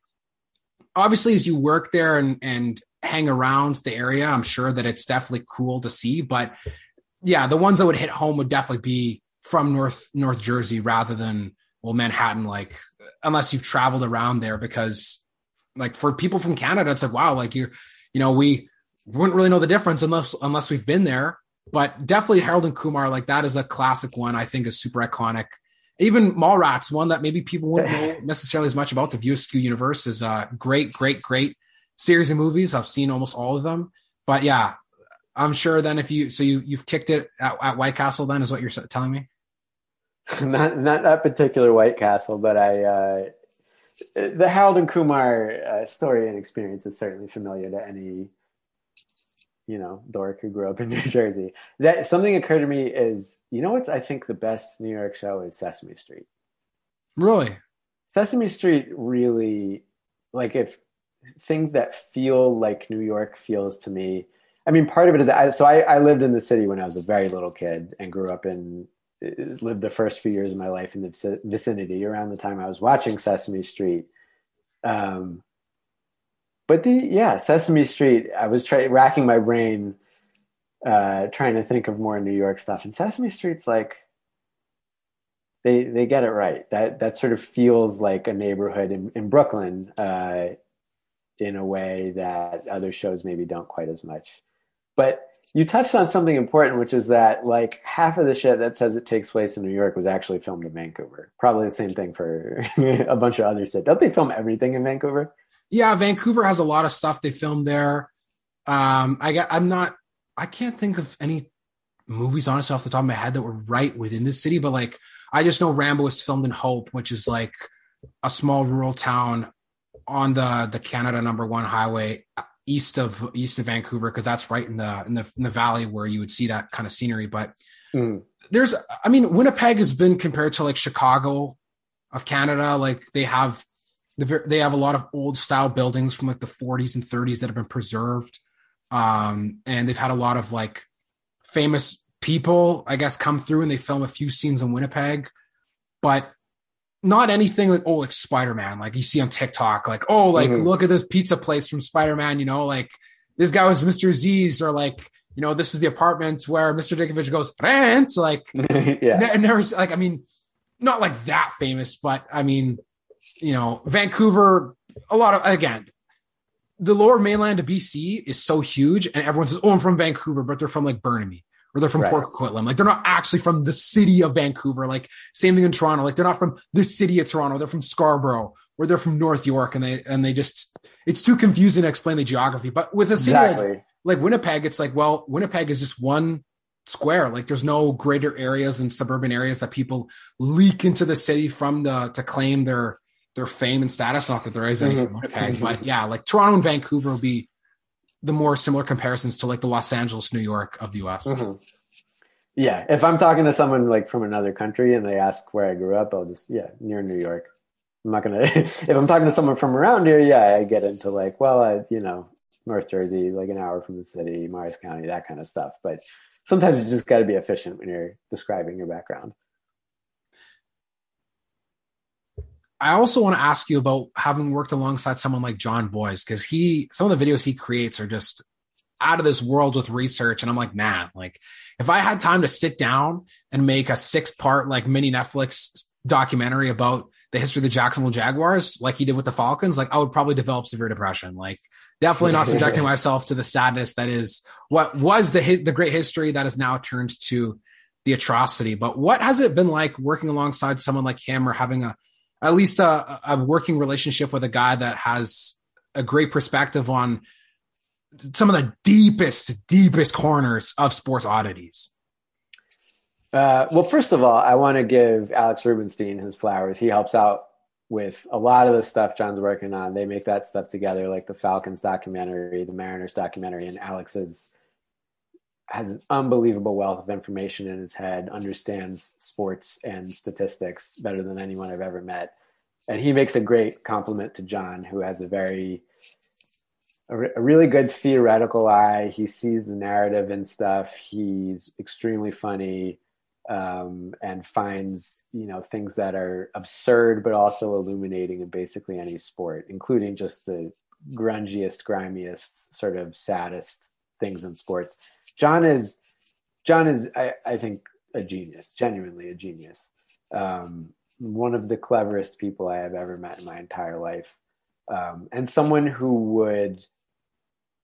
obviously as you work there and and hang around the area I'm sure that it's definitely cool to see but yeah the ones that would hit home would definitely be from North North Jersey rather than well Manhattan like unless you've traveled around there because like for people from Canada it's like wow like you're you know, we wouldn't really know the difference unless unless we've been there. But definitely Harold and Kumar, like that is a classic one. I think is super iconic. Even Mallrats, one that maybe people wouldn't know necessarily as much about. The View Askew universe is a great, great, great series of movies. I've seen almost all of them. But yeah, I'm sure then if you so you you've kicked it at, at White Castle, then is what you're telling me. not not that particular White Castle, but I uh, the Harold and Kumar uh, story and experience is certainly familiar to any you know dork who grew up in New Jersey. That something occurred to me is you know what's I think the best New York show is Sesame Street. Really, Sesame Street really like if things that feel like New York feels to me. I mean, part of it is I, so I, I lived in the city when I was a very little kid and grew up in lived the first few years of my life in the vicinity around the time I was watching Sesame Street. Um, but the yeah, Sesame Street. I was trying racking my brain, uh, trying to think of more New York stuff, and Sesame Street's like they they get it right. That that sort of feels like a neighborhood in, in Brooklyn uh, in a way that other shows maybe don't quite as much. But you touched on something important, which is that like half of the shit that says it takes place in New York was actually filmed in Vancouver. Probably the same thing for a bunch of other cities. Don't they film everything in Vancouver? Yeah, Vancouver has a lot of stuff they filmed there. Um, I got, I'm not, I can't think of any movies honestly off the top of my head that were right within the city, but like I just know Rambo was filmed in Hope, which is like a small rural town on the the Canada number one highway east of east of Vancouver because that's right in the, in the in the valley where you would see that kind of scenery. But mm. there's, I mean, Winnipeg has been compared to like Chicago of Canada. Like they have they have a lot of old style buildings from like the 40s and 30s that have been preserved, um, and they've had a lot of like famous people, I guess, come through and they film a few scenes in Winnipeg, but not anything like oh like Spider-Man, like you see on TikTok, like, oh, like mm-hmm. look at this pizza place from Spider-Man, you know, like this guy was Mr. Aziz, or like, you know, this is the apartment where Mr. Ditkovich goes, rent, like yeah. Ne- never like, I mean, not like that famous, but I mean, you know, Vancouver, a lot of again, the lower mainland of BC is so huge, and everyone says, Oh, I'm from Vancouver, but they're from like Burnaby or they're from right. Port Coquitlam. Like they're not actually from the city of Vancouver. Like same thing in Toronto. Like they're not from the city of Toronto. They're from Scarborough or they're from North York. And they and they just it's too confusing to explain the geography. But with a city exactly. like, like Winnipeg, it's like, well, Winnipeg is just one square. Like there's no greater areas and suburban areas that people leak into the city from the to claim their their fame and status. Not that there is any mm-hmm. from Winnipeg, but yeah, like Toronto and Vancouver will be the more similar comparisons to like the Los Angeles, New York of the US. Mm-hmm. Yeah, if I'm talking to someone like from another country and they ask where I grew up, I'll just yeah, near New York. I'm not gonna. if I'm talking to someone from around here, yeah, I get into like, well, I, you know, North Jersey, like an hour from the city, Morris County, that kind of stuff. But sometimes you just got to be efficient when you're describing your background. I also want to ask you about having worked alongside someone like Jon Bois because he some of the videos he creates are just out of this world with research and I'm like, man, like if I had time to sit down and make a six part like mini Netflix documentary about the history of the Jacksonville Jaguars, like he did with the Falcons, like I would probably develop severe depression. Like definitely not subjecting myself to the sadness that is what was the the great history that has now turned to the atrocity. But what has it been like working alongside someone like him or having a at least a, a working relationship with a guy that has a great perspective on some of the deepest, deepest corners of sports oddities? Uh, well, first of all, I want to give Alex Rubenstein his flowers. He helps out with a lot of the stuff Jon's working on. They make that stuff together, like the Falcons documentary, the Mariners documentary, and Alex's has an unbelievable wealth of information in his head, understands sports and statistics better than anyone I've ever met. And he makes a great compliment to Jon, who has a very a, re- a really good theoretical eye. He sees the narrative and stuff. He's extremely funny um, and finds you know things that are absurd but also illuminating in basically any sport, including just the grungiest, grimiest, sort of saddest things in sports. Jon is Jon is I, I think a genius, genuinely a genius. Um, one of the cleverest people I have ever met in my entire life, um, and someone who would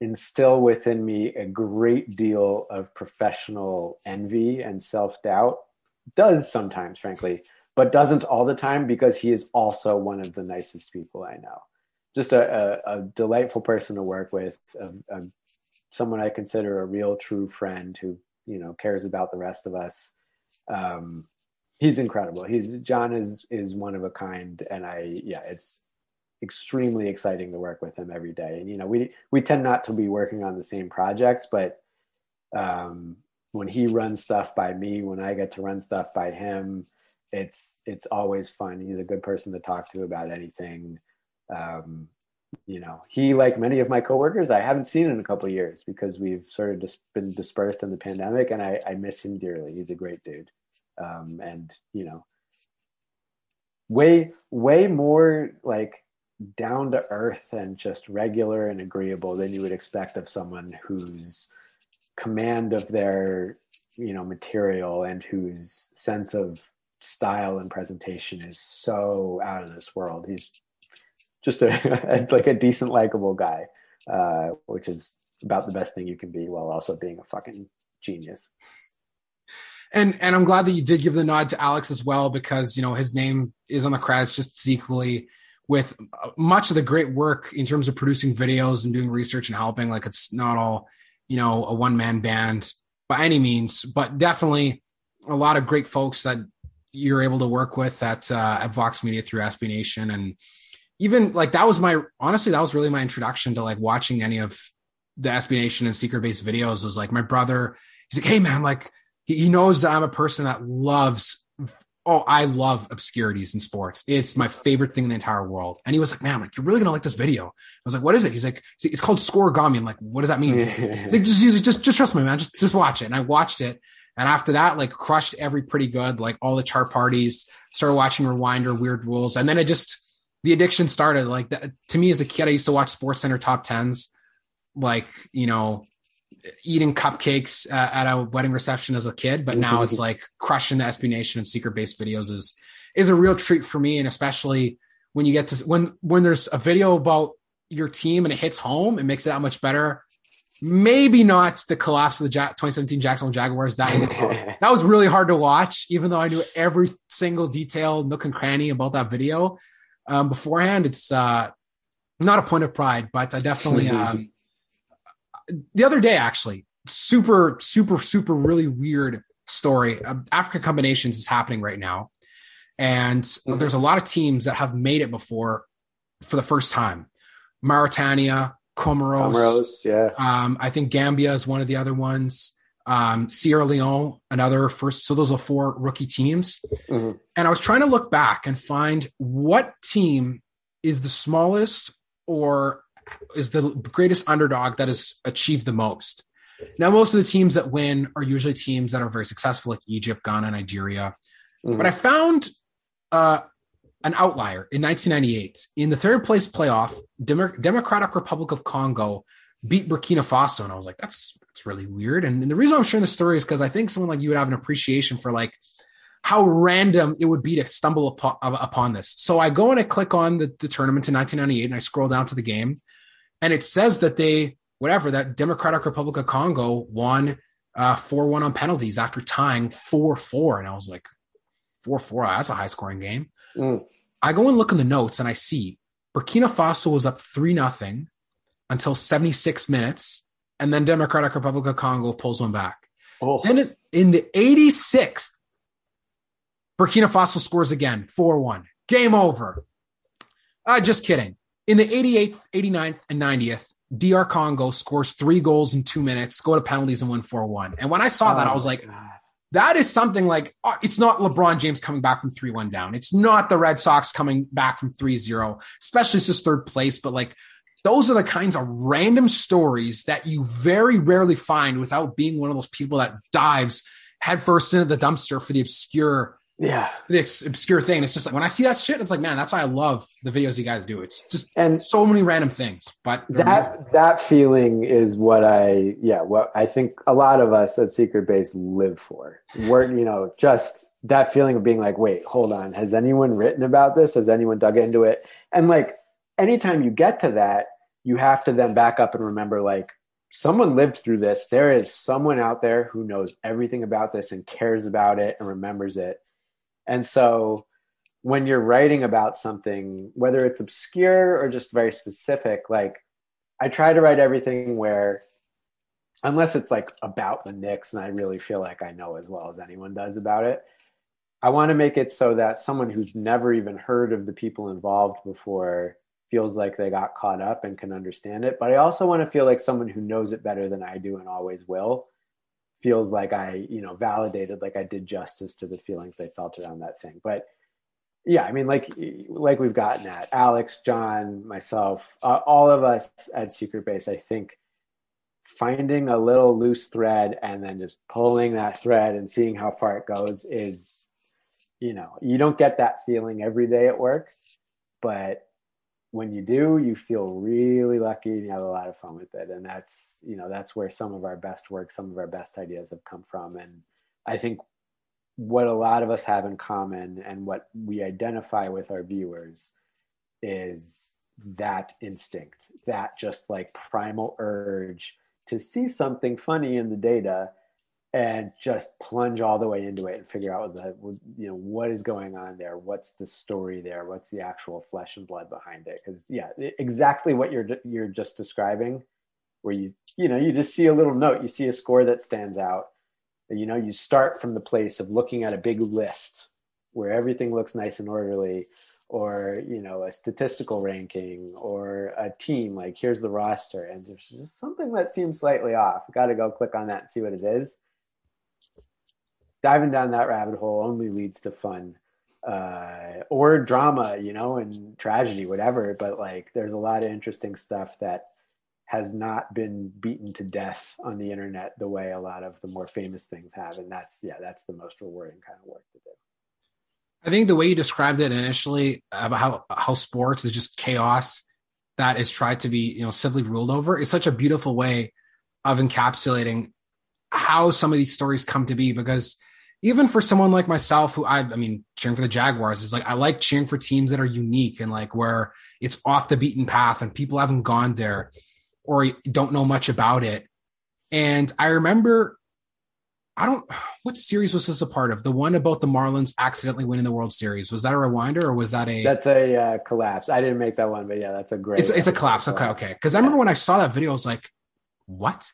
instill within me a great deal of professional envy and self doubt. Does sometimes, frankly, but doesn't all the time because he is also one of the nicest people I know. Just a, a, a delightful person to work with, a, a, someone I consider a real true friend who you know cares about the rest of us. Um, he's incredible. He's Jon is is one of a kind, and I yeah, it's extremely exciting to work with him every day. And you know, we we tend not to be working on the same project, but um, when he runs stuff by me, when I get to run stuff by him, it's it's always fun. He's a good person to talk to about anything. Um, you know, he like many of my coworkers, I haven't seen in a couple years because we've sort of just been dispersed in the pandemic, and I, I miss him dearly. He's a great dude, um, and you know, way way more like down to earth and just regular and agreeable than you would expect of someone whose command of their you know material and whose sense of style and presentation is so out of this world. He's just a like a decent, likable guy, uh, which is about the best thing you can be while also being a fucking genius. And and I'm glad that you did give the nod to Alex as well because you know his name is on the credits just equally with much of the great work in terms of producing videos and doing research and helping. Like it's not all you know a one man band by any means, but definitely a lot of great folks that you're able to work with at uh, at Vox Media through SB Nation, and even like that was my honestly that was really my introduction to like watching any of the SB Nation and secret base videos. Was like my brother. He's like, hey man, like he, he knows that I'm a person that loves. Oh, I love obscurities in sports. It's my favorite thing in the entire world. And he was like, man, like, you're really going to like this video. I was like, what is it? He's like, it's called Scorigami. I'm like, what does that mean? He's like, just, just, just trust me, man. Just, just watch it. And I watched it. And after that, like crushed every pretty good, like all the chart parties, started watching Rewinder, Weird Rules. And then it just, the addiction started. Like that, to me as a kid, I used to watch Sports Center top tens, like, you know, eating cupcakes uh, at a wedding reception as a kid. But now it's like crushing the SB Nation and secret base videos is, is a real treat for me. And especially when you get to, when, when there's a video about your team and it hits home, it makes it that much better maybe not the collapse of the 2017 Jacksonville Jaguars. That was, that was really hard to watch, even though I knew every single detail, nook and cranny about that video um, beforehand. It's uh, not a point of pride, but I definitely. Um, the other day, actually, super, super, super, really weird story. Uh, Africa Cup of Nations is happening right now, and mm-hmm. there's a lot of teams that have made it before for the first time. Mauritania, Comoros. Comoros, yeah. Um, I think Gambia is one of the other ones. Um, Sierra Leone, another first. So those are four rookie teams. Mm-hmm. And I was trying to look back and find what team is the smallest or is the greatest underdog that has achieved the most. Now, most of the teams that win are usually teams that are very successful, like Egypt, Ghana, Nigeria. Mm-hmm. But I found uh, an outlier in 1998. In the third place playoff, Dem- Democratic Republic of Congo beat Burkina Faso, and I was like, "That's that's really weird." And, and the reason I'm sharing the story is because I think someone like you would have an appreciation for like how random it would be to stumble upon, upon this. So I go and I click on the, the tournament in 1998, and I scroll down to the game, and it says that they whatever that Democratic Republic of Congo won uh, four one on penalties after tying four four, and I was like, four four. That's a high scoring game. Mm. I go and look in the notes and I see Burkina Faso was up 3 nothing until 76 minutes. And then Democratic Republic of Congo pulls one back. Oh. Then in the 86th, Burkina Faso scores again, 4 1. Game over. Uh, just kidding. In the 88th, 89th, and 90th, DR Congo scores three goals in two minutes, go to penalties and win 4 1. And when I saw oh, that, I was like, God that is something like uh, it's not LeBron James coming back from 3 1 down. It's not the Red Sox coming back from 3 0, especially it's just third place. But like those are the kinds of random stories that you very rarely find without being one of those people that dives headfirst into the dumpster for the obscure yeah. the obscure thing. It's just like when i see that shit it's like man that's why i love the videos you guys do. It's just and so many random things but that amazing. that feeling is what i yeah what i think a lot of us at secret base live for. We're you know just that feeling of being like wait hold on. Has anyone written about this? Has anyone dug into it? And like anytime you get to that you have to then back up and remember like someone lived through this. There is someone out there who knows everything about this and cares about it and remembers it. And so when you're writing about something, whether it's obscure or just very specific, like I try to write everything where, unless it's like about the Knicks and I really feel like I know as well as anyone does about it, I want to make it so that someone who's never even heard of the people involved before feels like they got caught up and can understand it. But I also want to feel like someone who knows it better than I do and always will feels like I, you know, validated, like I did justice to the feelings they felt around that thing. But yeah, I mean, like like we've gotten at Alex, Jon, myself, uh, all of us at Secret Base. I think finding a little loose thread and then just pulling that thread and seeing how far it goes is, you know, you don't get that feeling every day at work, but when you do, you feel really lucky and you have a lot of fun with it. And that's, you know, that's where some of our best work, some of our best ideas have come from. And I think what a lot of us have in common and what we identify with our viewers is that instinct, that just like primal urge to see something funny in the data and just plunge all the way into it and figure out the you know what is going on there what's the story there what's the actual flesh and blood behind it. Because yeah exactly what you're you're just describing where you you know you just see a little note you see a score that stands out you know you start from the place of looking at a big list where everything looks nice and orderly or you know a statistical ranking or a team like here's the roster and there's just something that seems slightly off. Got to go click on that and see what it is diving down that rabbit hole only leads to fun uh, or drama, you know, and tragedy, whatever. But like, there's a lot of interesting stuff that has not been beaten to death on the internet the way a lot of the more famous things have, and that's yeah, that's the most rewarding kind of work to do. I think the way you described it initially about how how sports is just chaos that is tried to be you know civilly ruled over is such a beautiful way of encapsulating how some of these stories come to be because even for someone like myself who I I mean cheering for the Jaguars is like I like cheering for teams that are unique and like where it's off the beaten path and people haven't gone there or don't know much about it. And I remember I don't what series was this a part of? The one about the Marlins accidentally winning the World Series. Was that a rewinder or was that a That's a uh, collapse. I didn't make that one, but yeah, that's a great It's it's a collapse. Okay, okay. Cuz I remember when I saw that video I was like what?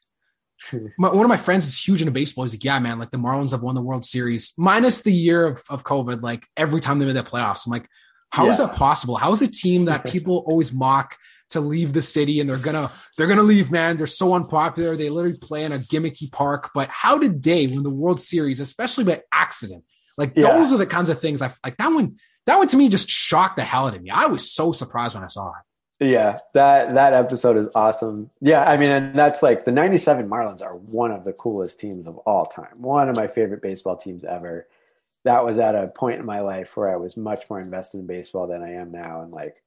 My, one of my friends is huge into baseball. He's like, yeah, man, like the Marlins have won the World Series minus the year of, of COVID. Like every time they made the playoffs, I'm like, how yeah. is that possible? How is a team that people always mock to leave the city and they're gonna they're gonna leave, man? They're so unpopular. They literally play in a gimmicky park. But how did they win the World Series, especially by accident? Like yeah. those are the kinds of things I like. That one, that one to me just shocked the hell out of me. I was so surprised when I saw it. Yeah, that that episode is awesome. Yeah, I mean, and that's like the '97 Marlins are one of the coolest teams of all time. One of my favorite baseball teams ever. That was at a point in my life where I was much more invested in baseball than I am now, and like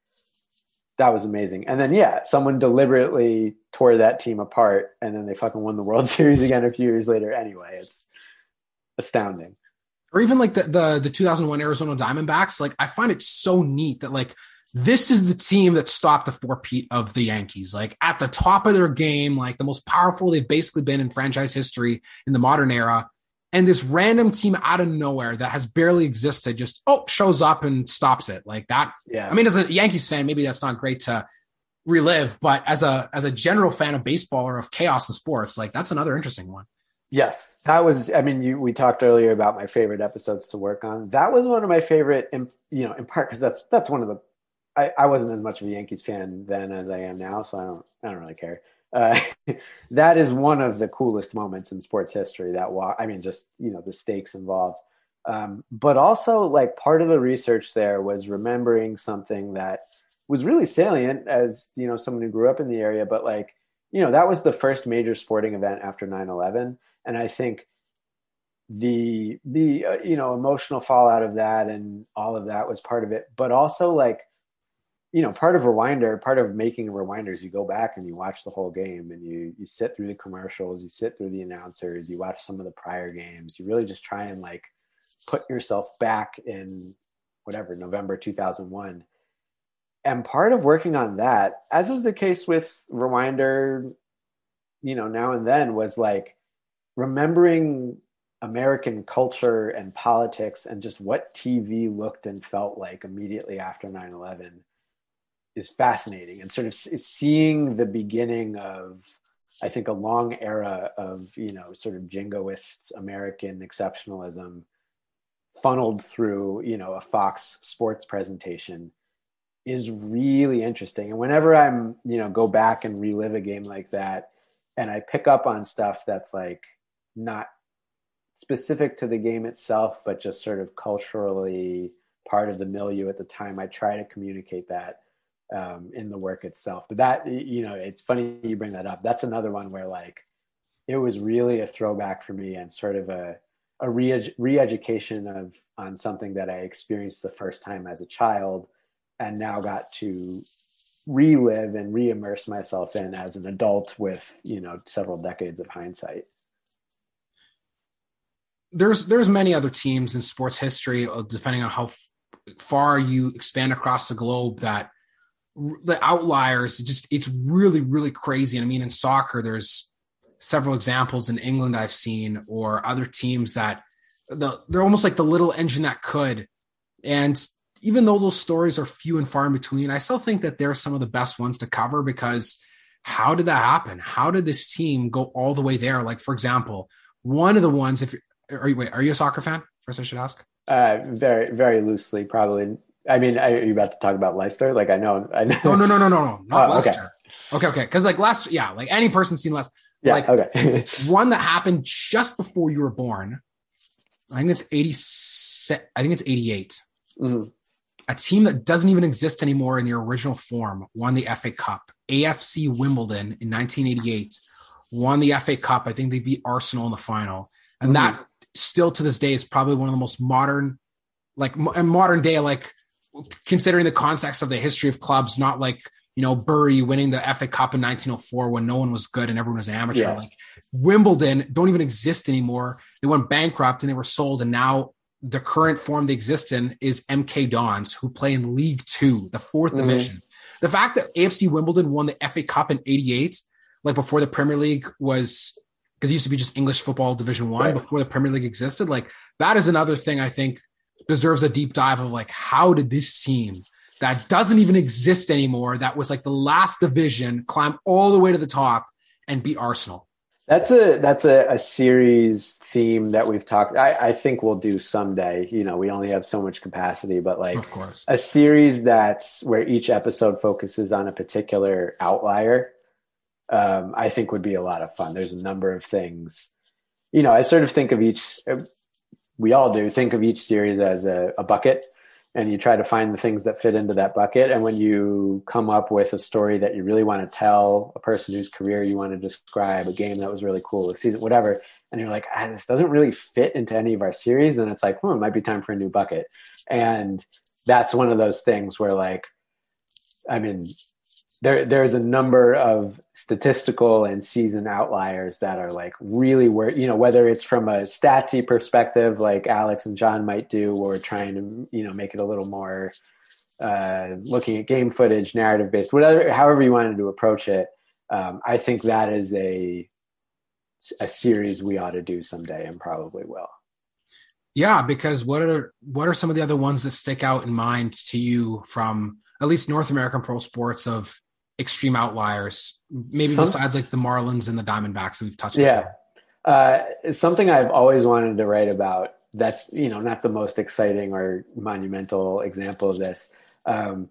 that was amazing. And then yeah, someone deliberately tore that team apart, and then they fucking won the World Series again a few years later. Anyway, it's astounding. Or even like the the the 2001 Arizona Diamondbacks. Like I find it so neat that like this is the team that stopped the four-peat of the Yankees. Like at the top of their game, like the most powerful they've basically been in franchise history in the modern era. And this random team out of nowhere that has barely existed just oh shows up and stops it like that. Yeah. I mean, as a Yankees fan, maybe that's not great to relive, but as a as a general fan of baseball or of chaos in sports, like that's another interesting one. Yes, that was. I mean, you, we talked earlier about my favorite episodes to work on. That was one of my favorite, in, you know, in part because that's that's one of the I, I wasn't as much of a Yankees fan then as I am now, so I don't I don't really care. Uh, that is one of the coolest moments in sports history. That walk, I mean, just you know the stakes involved, um, but also like part of the research there was remembering something that was really salient as you know someone who grew up in the area, but like you know that was the first major sporting event after 9-11 and i think the the uh, you know emotional fallout of that and all of that was part of it but also like you know, part of Rewinder, part of making a rewinder is you go back and you watch the whole game and you you sit through the commercials, you sit through the announcers, you watch some of the prior games. You really just try and like put yourself back in whatever November 2001. And part of working on that, as is the case with Rewinder, you know, now and then, was like remembering American culture and politics and just what TV looked and felt like immediately after 9 11 is fascinating and sort of seeing the beginning of I think a long era of you know sort of jingoist American exceptionalism funneled through you know a Fox Sports presentation is really interesting. And whenever I'm you know go back and relive a game like that, and I pick up on stuff that's like not specific to the game itself, but just sort of culturally part of the milieu at the time. I try to communicate that um, in the work itself. But that, you know, it's funny you bring that up. That's another one where like it was really a throwback for me and sort of a a re- re-education of on something that I experienced the first time as a child, and now got to relive and re-immerse myself in as an adult with you know several decades of hindsight there's there's many other teams in sports history uh, depending on how f- far you expand across the globe that the outliers just it's really really crazy and i mean in soccer there's several examples in england i've seen or other teams that the, they're almost like the little engine that could and even though those stories are few and far in between, I still think that they're some of the best ones to cover because how did that happen? How did this team go all the way there? Like, for example, one of the ones, if are you, wait, are you a soccer fan? First, I should ask. Uh, very, very loosely, probably. I mean, are you about to talk about Leicester? Like, I know, I know. No, no, no, no, no, no, not Oh, okay. Leicester. Okay, okay, because like last, yeah, like any person seen less. Yeah. like okay. one that happened just before you were born. I think it's eighty. I think it's eighty-eight. Mhm. a team that doesn't even exist anymore in the original form won the FA Cup. AFC Wimbledon in 1988 won the FA Cup. I think they beat Arsenal in the final. And that still to this day is probably one of the most modern, like and modern day, like considering the context of the history of clubs, not like, you know, Bury winning the FA Cup in 1904 when no one was good and everyone was an amateur. Yeah. Like Wimbledon don't even exist anymore. They went bankrupt and they were sold. And now the current form they exist in is MK Dons, who play in League Two, the 4th Mhm. division. The fact that AFC Wimbledon won the FA Cup in '88, like before the Premier League was, because it used to be just English football Division One Right. before the Premier League existed, like that is another thing I think deserves a deep dive of like how did this team that doesn't even exist anymore, that was like the last division, climb all the way to the top and beat Arsenal. That's a that's a, a series theme that we've talked. I, I think we'll do someday. You know, we only have so much capacity, but like of course. a series that's where each episode focuses on a particular outlier, um, I think would be a lot of fun. There's a number of things. You know, I sort of think of each. We all do think of each series as a, a bucket, and you try to find the things that fit into that bucket. And when you come up with a story that you really want to tell, a person whose career you want to describe, a game that was really cool, a season, whatever, and you're like, ah, this doesn't really fit into any of our series, then it's like, hmm, it might be time for a new bucket. And that's one of those things where, like, I mean, there there's a number of statistical and season outliers that are like really where you know whether it's from a statsy perspective like alex and jon might do or trying to you know make it a little more uh, looking at game footage narrative based whatever however you wanted to approach it um, i think that is a a series we ought to do someday and probably will. Yeah, because what are what are some of the other ones that stick out in mind to you from at least North American pro sports of extreme outliers? Maybe Some- besides like the Marlins and the Diamondbacks that we've touched Yeah. Uh, something I've always wanted to write about. That's you know not the most exciting or monumental example of this. Um,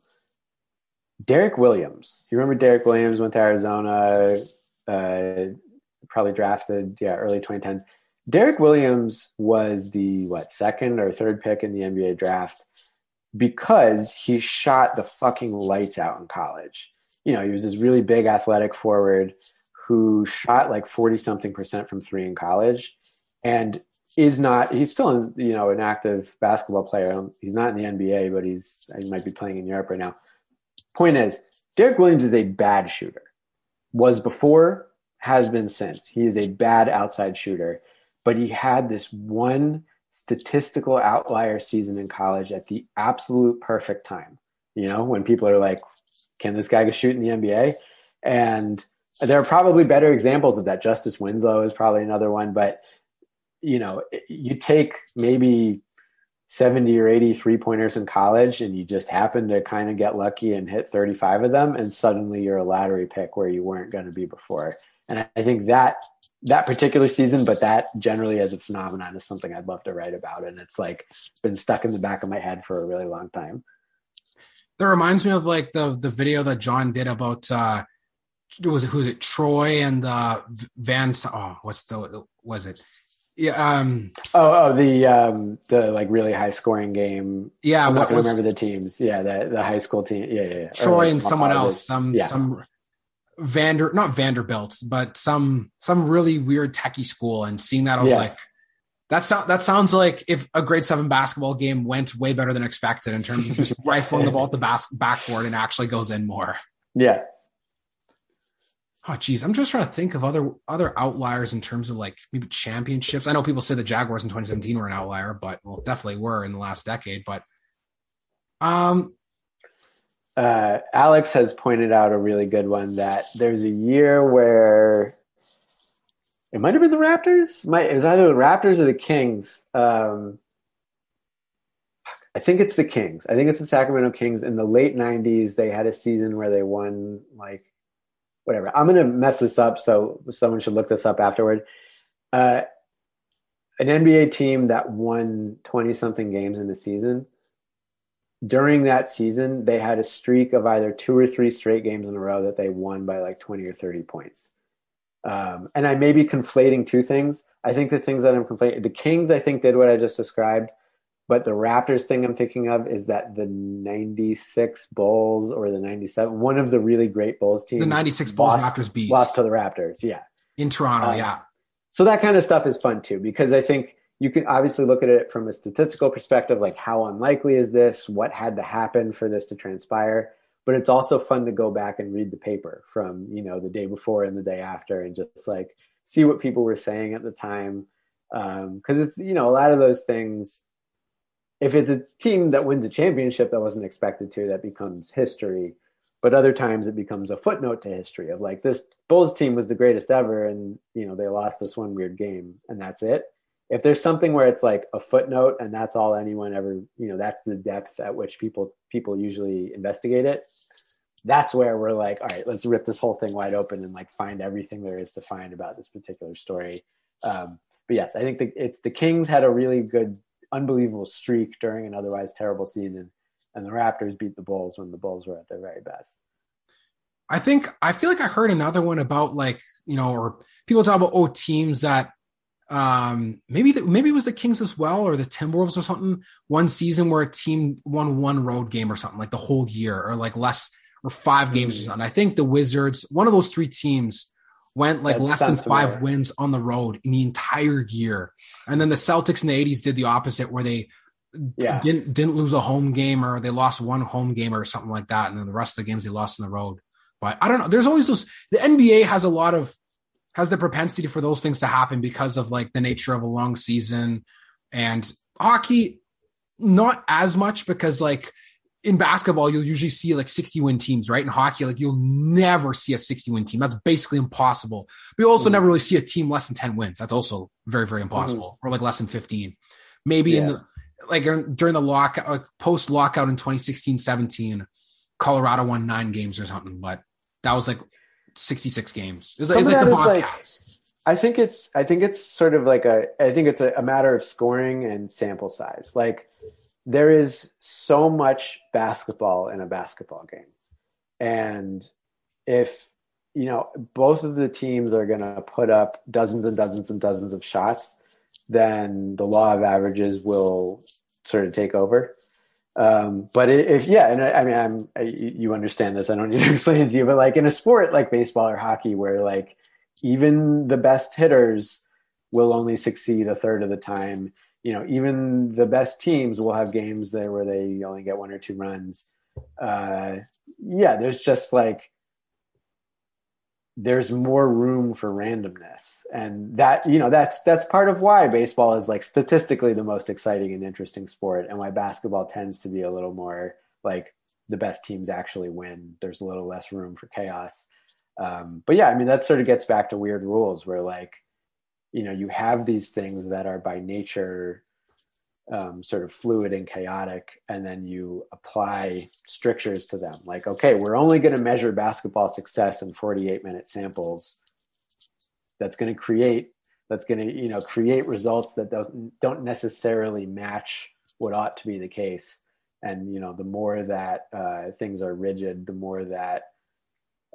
Derrick Williams. You remember Derrick Williams went to Arizona, uh, probably drafted yeah early 2010s. Derrick Williams was the what second or third pick in the NBA draft because he shot the fucking lights out in college. You know, he was this really big athletic forward who shot like 40 something percent from three in college and is not he's still in, you know an active basketball player. He's not in the nba but he's he might be playing in europe right now. Point is derrick williams is a bad shooter. Was before has been since. He is a bad outside shooter but he had this one statistical outlier season in college at the absolute perfect time. You know when people are like can this guy shoot in the nba and there are probably better examples of that. Justice Winslow is probably another one, but you know, you take maybe 70 or 80 three pointers in college and you just happen to kind of get lucky and hit 35 of them and suddenly you're a lottery pick where you weren't going to be before. And I think that that particular season, but that generally as a phenomenon is something I'd love to write about. And it's like been stuck in the back of my head for a really long time. That reminds me of like the the video that Jon did about uh was it who's it Troy and uh Van oh what's the was it Yeah. Um, oh, oh, the um, the like really high scoring game. Yeah. I'm what not was remember the teams. Yeah, the the high school team. Yeah, yeah. yeah. Troy like and someone colleges. else? Some Yeah. some Vander not Vanderbilt, but some some really weird techie school. And seeing that, I was Yeah. like, that sound that sounds like if a grade seven basketball game went way better than expected in terms of just rifling the ball at the bas- backboard and actually goes in more. Yeah. Oh geez, I'm just trying to think of other other outliers in terms of like maybe championships. I know people say the Jaguars in 2017 were an outlier, but well, definitely were in the last decade. But um, uh, Alex has pointed out a really good one that there's a year where it might have been the Raptors. It was either the Raptors or the Kings. Um, I think it's the Kings. I think it's the Sacramento Kings. In the late '90s, they had a season where they won like whatever. I'm gonna mess this up, so someone should look this up afterward. Uh, an NBA team that won 20 something games in the season during that season, they had a streak of either two or three straight games in a row that they won by like 20 or 30 points. Um, and I may be conflating two things. I think the things that I'm conflating, the Kings, I think, did what I just described. But the Raptors thing I'm thinking of is that the 96 Bulls or the 97, one of the really great Bulls teams. The 96 Bulls lost, Raptors beat. Lost to the Raptors, yeah. in Toronto, Uh, yeah, So that kind of stuff is fun too, because I think you can obviously look at it from a statistical perspective, like how unlikely is this? What had to happen for this to transpire? But it's also fun to go back and read the paper from, you know, the day before and the day after and just like see what people were saying at the time. Um, cause it's, you know, a lot of those things, if it's a team that wins a championship that wasn't expected to, that becomes history. But other times it becomes a footnote to history of like this Bulls team was the greatest ever, and you know they lost this one weird game, and that's it. If there's something where it's like a footnote and that's all anyone ever, you know, that's the depth at which people people usually investigate it. That's where we're like, all right, let's rip this whole thing wide open and like find everything there is to find about this particular story. Um, but yes, I think the, it's the Kings had a really good, unbelievable streak during an otherwise terrible season, and the Raptors beat the Bulls when the Bulls were at their very best. I think I feel like I heard another one about like you know, or people talk about oh teams that um maybe the, maybe it was the Kings as well or the Timberwolves or something. One season where a team won one road game or something like the whole year or like less or five games or Mm. something. I think the Wizards, one of those three teams, went like That less than five wins on the road in the entire year. And then the Celtics in the '80s did the opposite, where they Yeah. didn't didn't lose a home game or they lost one home game or something like that, and then the rest of the games they lost on the road. But I don't know. There's always those. The NBA has a lot of has the propensity for those things to happen because of like the nature of a long season, and hockey not as much because like in basketball you'll usually see like 60 win teams right? In hockey like you'll never see a 60 win team. That's basically impossible. But you also Mhm. never really see a team less than 10 wins. That's also very very impossible. Or like less than 15 maybe in the like uh, during the lock like post lockout in 2016 17 colorado won nine games or something. But that was like 66 games it was, it Some was of like the that is, like, I think it's I think it's sort of like a I think it's a, a matter of scoring and sample size. Like there is so much basketball in a basketball game. And if you know both of the teams are going to put up dozens and dozens and dozens of shots, then the law of averages will sort of take over. Um, but if yeah, and I, I mean, I'm I, you understand this. I don't need to explain it to you, but like in a sport like baseball or hockey, where like even the best hitters will only succeed a third of the time. You know, even the best teams will have games there where they only get one or two runs. Uh, yeah, there's just like there's more room for randomness, and that you know that's that's part of why baseball is like statistically the most exciting and interesting sport, and why basketball tends to be a little more like the best teams actually win. There's a little less room for chaos. Um, but yeah, I mean, that sort of gets back to weird rules where, like, you know, you have these things that are by nature um, sort of fluid and chaotic, and then you apply strictures to them. Like, okay, we're only going to measure basketball success in 48 minute samples. That's going to create that's going to you know create results that don't don't necessarily match what ought to be the case. And you know, the more that uh, things are rigid, the more that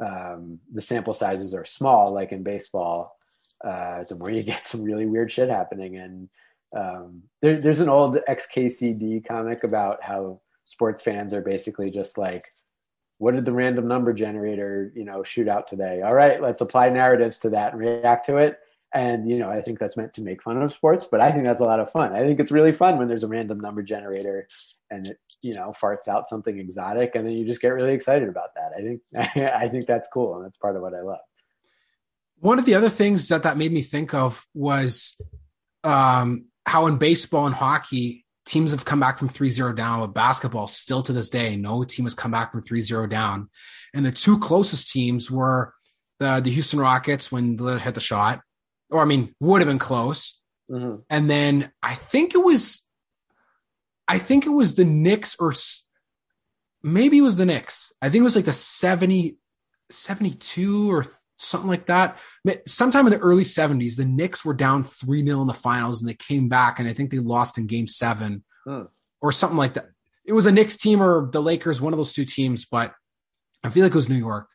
um, the sample sizes are small, like in baseball, uh, the more you get some really weird shit happening. And um, there, there's an old XKCD comic about how sports fans are basically just like, what did the random number generator, you know, shoot out today? All right, let's apply narratives to that and react to it. And you know, I think that's meant to make fun of sports, but I think that's a lot of fun. I think it's really fun when there's a random number generator and it, you know, farts out something exotic, and then you just get really excited about that. I think I think that's cool, and that's part of what I love. One of the other things that that made me think of was um, how in baseball and hockey, teams have come back from 3-0 down with basketball still to this day no team has come back from 3-0 down. And the two closest teams were the, the houston rockets when Lillard hit the shot or i mean would have been close. Mm-hmm. and then i think it was i think it was the knicks or maybe it was the knicks. I think it was like the 70 72 or something like that. Sometime in the early 70s the knicks were down 3-0 in the finals and they came back and i think they lost in game seven Hmm. or something like that. It was a knicks team or the lakers one of those two teams but i feel like it was new york.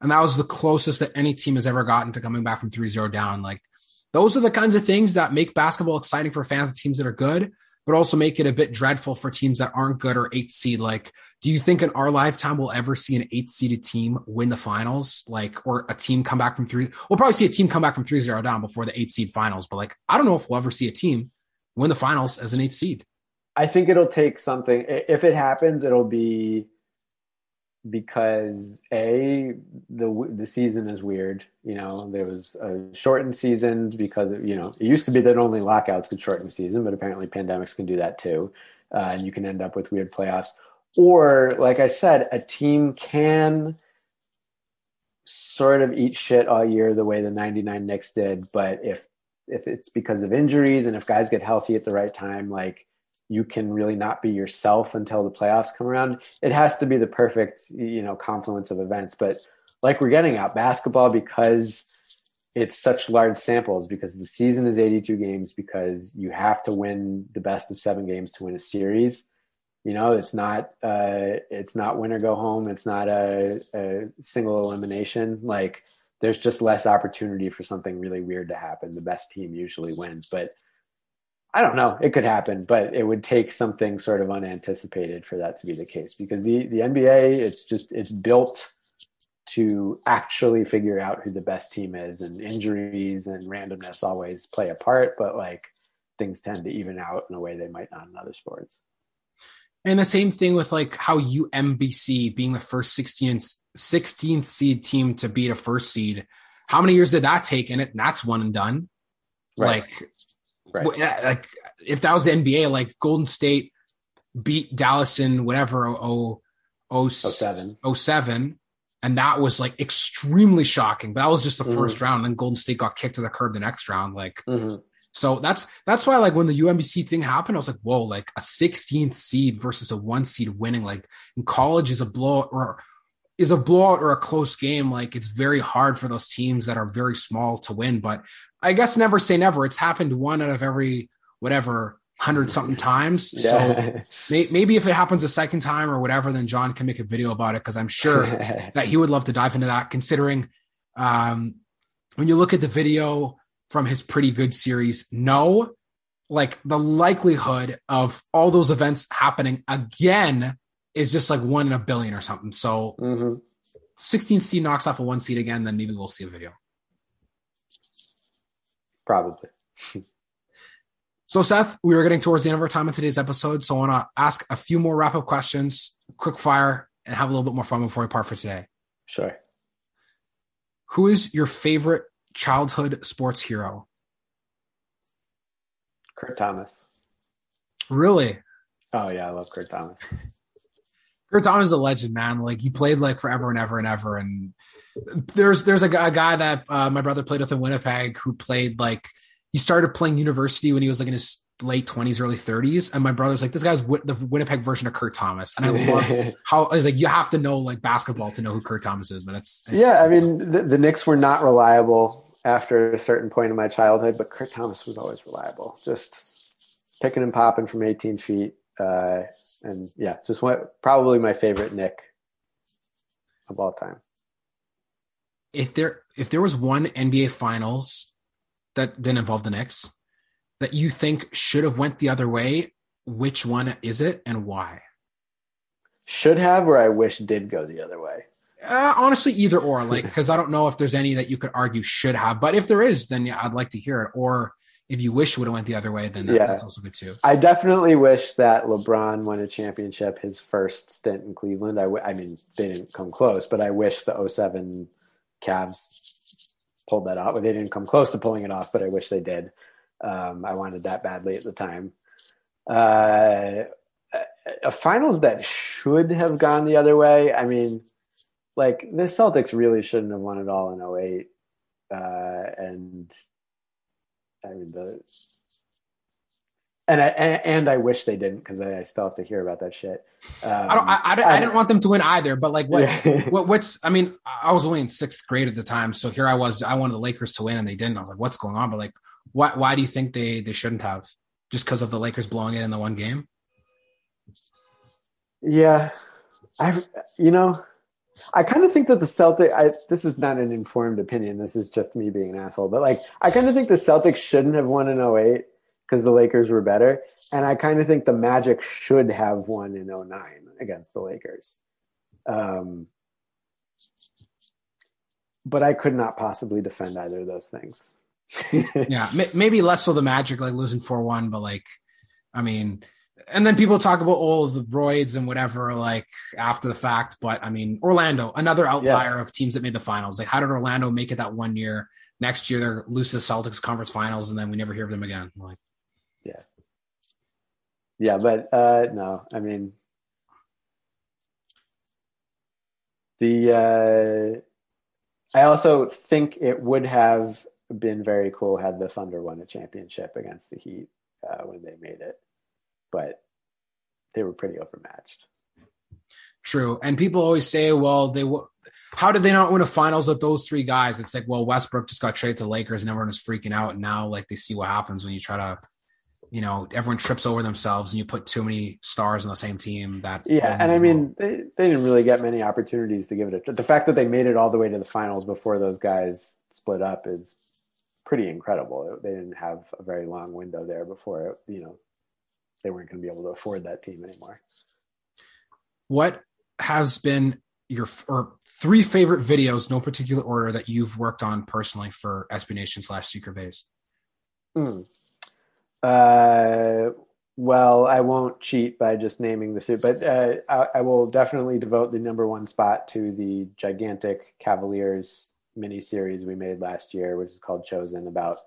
And that was the closest that any team has ever gotten to coming back from 3-0 down. Like those are the kinds of things that make basketball exciting for fans of teams that are good but also make it a bit dreadful for teams that aren't good or eight seed like do you think in our lifetime we'll ever see an eight seeded team win the finals like or a team come back from three we'll probably see a team come back from 3-0 down before the eight seed finals but like i don't know if we'll ever see a team win the finals as an eight seed I think it'll take something. If it happens, it'll be because a the the season is weird. You know, there was a shortened season because you know it used to be that only lockouts could shorten the season, but apparently pandemics can do that too, uh, and you can end up with weird playoffs. Or, like I said, a team can sort of eat shit all year the way the 99 Knicks did, but if if it's because of injuries and if guys get healthy at the right time, like you can really not be yourself until the playoffs come around. It has to be the perfect, you know, confluence of events. But like we're getting at basketball because it's such large samples because the season is 82 games because you have to win the best of seven games to win a series. You know, it's not uh, it's not win or go home. It's not a, a single elimination. Like there's just less opportunity for something really weird to happen. The best team usually wins, but I don't know. It could happen, but it would take something sort of unanticipated for that to be the case because the the NBA it's just it's built to actually figure out who the best team is and injuries and randomness always play a part, but like things tend to even out in a way they might not in other sports. And the same thing with like how UMBC being the first 16th, 16th seed team to beat a first seed. How many years did that take? And it that's one and done. Right. Like, Right. yeah, like if that was the NBA, like Golden State beat Dallas in whatever oh, oh, 07. 07, and that was like extremely shocking. But that was just the Mhm. first round. Then Golden State got kicked to the curb the next round. Like Mhm. so that's that's why like when the UMBC thing happened, I was like, whoa, like a 16th seed versus a one seed winning, like in college is a blow or is a blowout or a close game. Like it's very hard for those teams that are very small to win. But I guess never say never. It's happened one out of every whatever hundred something times. So may, maybe if it happens a second time or whatever, then Jon can make a video about it because I'm sure that he would love to dive into that considering um, when you look at the video from his pretty good series no like the likelihood of all those events happening again is just like one in a billion or something so Mhm. 16 seed knocks off a one seed again then maybe we'll see a video Probably. so seth we are getting towards the end of our time in today's episode so i want to ask a few more wrap-up questions quick fire and have a little bit more fun before we part for today Sure. who is your favorite childhood sports hero Kurt Thomas. really Oh yeah, I love Kurt Thomas. Kurt Thomas is a legend, man. Like he played like forever and ever and ever. And there's there's a, guy- a guy that uh, my brother played with in Winnipeg who played like he started playing university when he was like in his late twenties, early thirties. And my brother's like, this guy's the Winnipeg version of Kurt Thomas. And I loved how I was like, you have to know like basketball to know who Kurt Thomas is. But it's, it's yeah, I mean the, the Knicks were not reliable after a certain point in my childhood, but Kurt Thomas was always reliable. Just picking and popping from 18 feet. Uh, and yeah, just what probably my favorite Knick of all time. if there if there was one NBA Finals that didn't involve the Knicks that you think should have went the other way? Which one is it and why? Should have, or I wish did go the other way. Uh, honestly, either or, like because I don't know if there's any that you could argue should have, but if there is, then yeah, I'd like to hear it. Or if you wish would have went the other way, then that, Yeah. that's also good too. I definitely wish that LeBron won a championship his first stint in Cleveland. I, w- I mean, they didn't come close, but I wish the 07 Cavs pulled that off. They didn't come close to pulling it off, but I wish they did. Um, I wanted that badly at the time. Uh, a- a finals that should have gone the other way. I mean, like the Celtics really shouldn't have won it all in 08. Uh, and I mean, the and I and, I wish they didn't because I, I still have to hear about that shit. Um, I don't. I, I, didn't- I didn't want them to win either, but like what? Yeah. what what's I mean, I was only in sixth grade at the time, so here I was. I wanted the Lakers to win, and they didn't. I was like, "What's going on?" But like, why why do you think they they shouldn't have? Just because of the Lakers blowing it in the one game? Yeah, I you know, I kind of think that the Celtic. I this is not an informed opinion. This is just me being an asshole. But like, I kind of think the Celtics shouldn't have won in 08 because the Lakers were better, and I kind of think the Magic should have won in 09 against the Lakers. Um, but I could not possibly defend either of those things. Yeah, may, maybe less so the Magic like losing four one, but like, I mean, and then people talk about all the roids and whatever like after the fact. But I mean, Orlando, another outlier of teams that made the finals. Like, how did Orlando make it that one year? Next year, they're lose to the Celtics conference finals, and then we never hear of them again. Like, yeah, Yeah, but uh, no, I mean the. Uh, I also think it would have been very cool had the Thunder won a championship against the Heat uh, when they made it, but they were pretty overmatched. True. And people always say, well, they w- how did they not win a finals with those three guys? It's like, well, Westbrook just got traded to Lakers and everyone is freaking out. And now like they see what happens when you try to, you know, everyone trips over themselves and you put too many stars on the same team that Yeah, and I mean they, they didn't really get many opportunities to give it a. The fact that they made it all the way to the finals before those guys split up is pretty incredible. They didn't have a very long window there before you know they weren't going to be able to afford that team anymore. what has been your or three favorite videos, no particular order that you've worked on personally for SB Nation slash Secret Base? Hmm. Uh, well, I won't cheat by just naming the two, but uh, I, I will definitely devote the number one spot to the gigantic Cavaliers mini series we made last year, which is called Chosen, about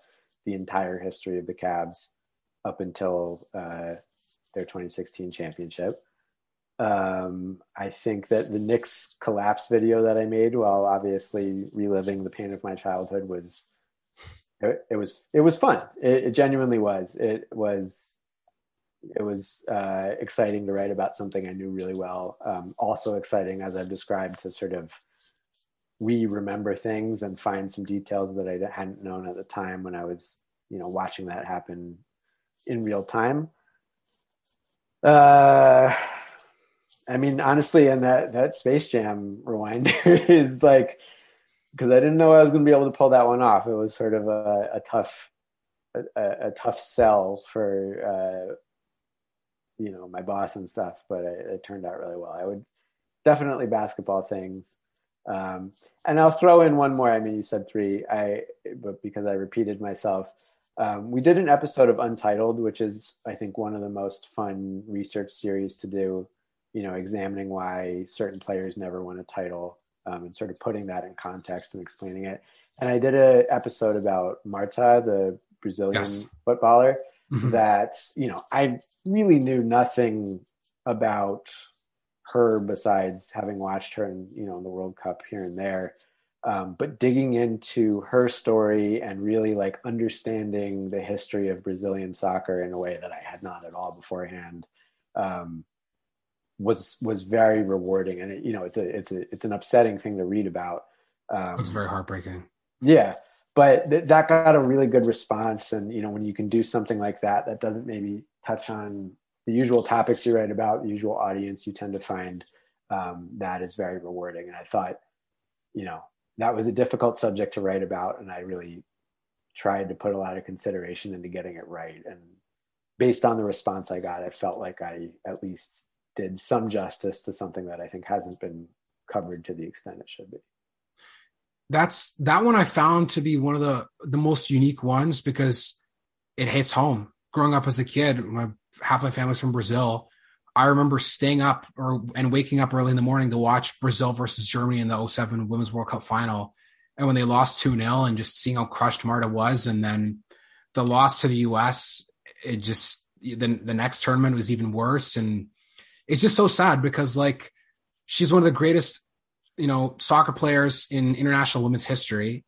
the entire history of the Cavs up until uh, their 2016 championship. Um, I think that the Knicks collapse video that I made, while obviously reliving the pain of my childhood, was it, it was it was fun. It, it genuinely was. It was it was uh, exciting to write about something I knew really well. Um, also exciting, as I've described, to sort of re-remember things and find some details that I hadn't known at the time when I was, you know, watching that happen in real time. Uh, I mean, honestly, and that that Space Jam rewinder is like because I didn't know I was going to be able to pull that one off. It was sort of a, a tough, a, a, a tough sell for uh, you know my boss and stuff, but it, it turned out really well. I would definitely basketball things, um, and I'll throw in one more. I mean, you said three, I but because I repeated myself. Um, we did an episode of Untitled, which is, I think, one of the most fun research series to do. You know, examining why certain players never won a title um, and sort of putting that in context and explaining it. And I did an episode about Marta, the Brazilian Yes. footballer, Mhm. that, you know, I really knew nothing about her besides having watched her in, you know, in the World Cup here and there. Um, but digging into her story and really like understanding the history of Brazilian soccer in a way that I had not at all beforehand um, was was very rewarding. And it, you know, it's a it's a it's an upsetting thing to read about. Um, It was very heartbreaking. yeah, but th- that got a really good response. And you know, when you can do something like that, that doesn't maybe touch on the usual topics you write about, the usual audience, you tend to find um, that is very rewarding. And I thought, you know, that was a difficult subject to write about, and I really tried to put a lot of consideration into getting it right. And based on the response I got, I felt like I at least did some justice to something that I think hasn't been covered to the extent it should be. That's that one I found to be one of the the most unique ones because it hits home. Growing up as a kid, my half my family's from Brazil. I remember staying up or and waking up early in the morning to watch Brazil versus Germany in the 07 Women's World Cup final. And when they lost 2 0 and just seeing how crushed Marta was. And then the loss to the US, it just, the, the next tournament was even worse. And it's just so sad because, like, she's one of the greatest, you know, soccer players in international women's history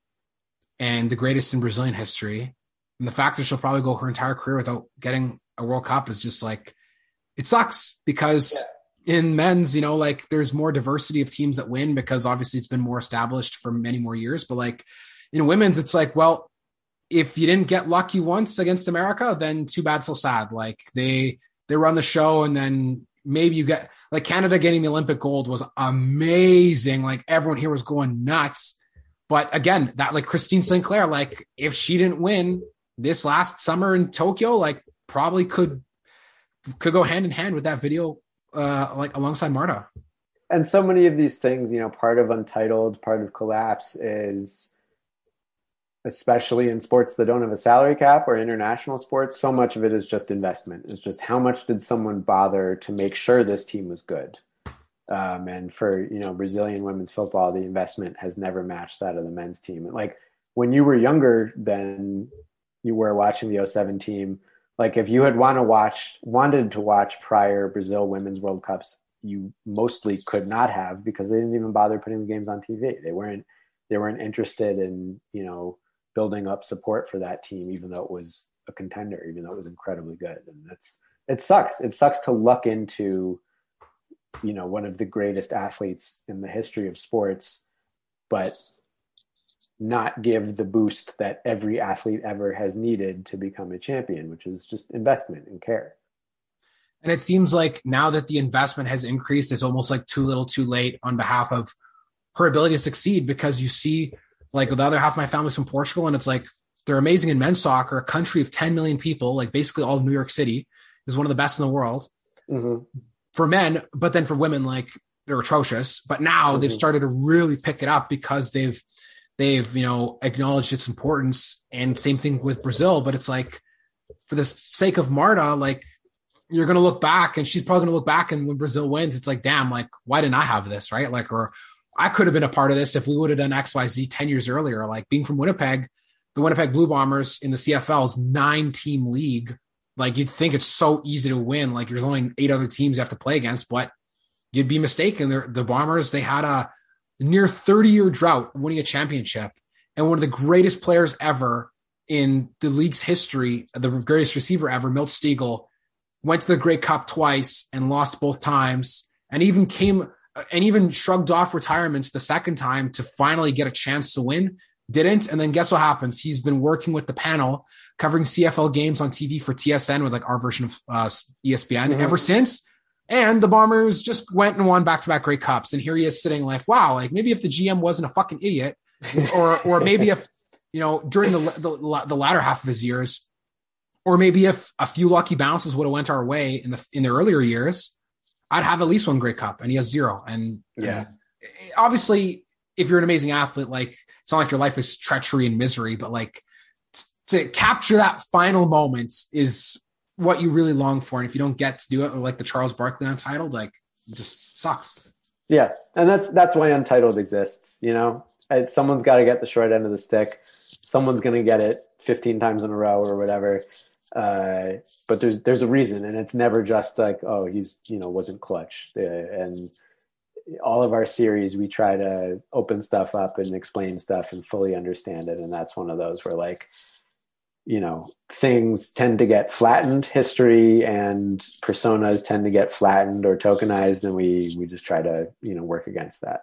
and the greatest in Brazilian history. And the fact that she'll probably go her entire career without getting a World Cup is just like, it sucks because yeah. in men's, you know, like there's more diversity of teams that win because obviously it's been more established for many more years. But like in women's, it's like, well, if you didn't get lucky once against America, then too bad, so sad. Like they they run the show and then maybe you get like Canada getting the Olympic gold was amazing. Like everyone here was going nuts. But again, that like Christine Sinclair, like if she didn't win this last summer in Tokyo, like probably could could go hand in hand with that video, uh, like alongside Marta. And so many of these things, you know, part of Untitled, part of Collapse is, especially in sports that don't have a salary cap or international sports, so much of it is just investment. It's just how much did someone bother to make sure this team was good. Um, and for you know Brazilian women's football, the investment has never matched that of the men's team. Like when you were younger than you were watching the 07 team, like if you had want to watch wanted to watch prior Brazil women's World Cups, you mostly could not have because they didn't even bother putting the games on TV. They weren't they weren't interested in you know building up support for that team, even though it was a contender, even though it was incredibly good. And that's it sucks. It sucks to luck into you know one of the greatest athletes in the history of sports, but not give the boost that every athlete ever has needed to become a champion, which is just investment and care. And it seems like now that the investment has increased, it's almost like too little too late on behalf of her ability to succeed because you see, like, the other half of my family's from Portugal, and it's like they're amazing in men's soccer, a country of 10 million people, like basically all of New York City is one of the best in the world mm-hmm. for men. But then for women, like, they're atrocious. But now mm-hmm. they've started to really pick it up because they've they've you know acknowledged its importance and same thing with brazil but it's like for the sake of marta like you're going to look back and she's probably going to look back and when brazil wins it's like damn like why didn't i have this right? Like or i could have been a part of this if we would have done xyz 10 years earlier. Like being from winnipeg the winnipeg blue bombers in the cfl's nine team league. Like you'd think it's so easy to win like there's only eight other teams you have to play against but you'd be mistaken. They're, the bombers they had a near 30 year drought winning a championship and one of the greatest players ever in the league's history, the greatest receiver ever, Milt Stegall, went to the Grey Cup twice and lost both times, and even came and even shrugged off retirements the second time to finally get a chance to win. Didn't, and then guess what happens? He's been working with the panel, covering CFL games on TV for TSN with like our version of uh, ESPN mm-hmm. ever since. And the Bombers just went and won back to back Grey Cups. And here he is sitting like, wow, like maybe if the GM wasn't a fucking idiot, or or maybe if you know during the, the the latter half of his years, or maybe if a few lucky bounces would have went our way in the in the earlier years, I'd have at least one Grey Cup, and he has zero. And yeah, and obviously, if you're an amazing athlete, like it's not like your life is treachery and misery, but like to capture that final moment is what you really long for. And if you don't get to do it, like the Charles Barkley Untitled, like just sucks. Yeah, and that's that's why Untitled exists. You know, someone's got to get the short end of the stick. Someone's going to get it 15 times in a row or whatever. Uh, but there's there's a reason, and it's never just like oh he's you know wasn't clutch. Uh, and all of our series, we try to open stuff up and explain stuff and fully understand it. And that's one of those where like you know things tend to get flattened history and personas tend to get flattened or tokenized and we we just try to you know work against that.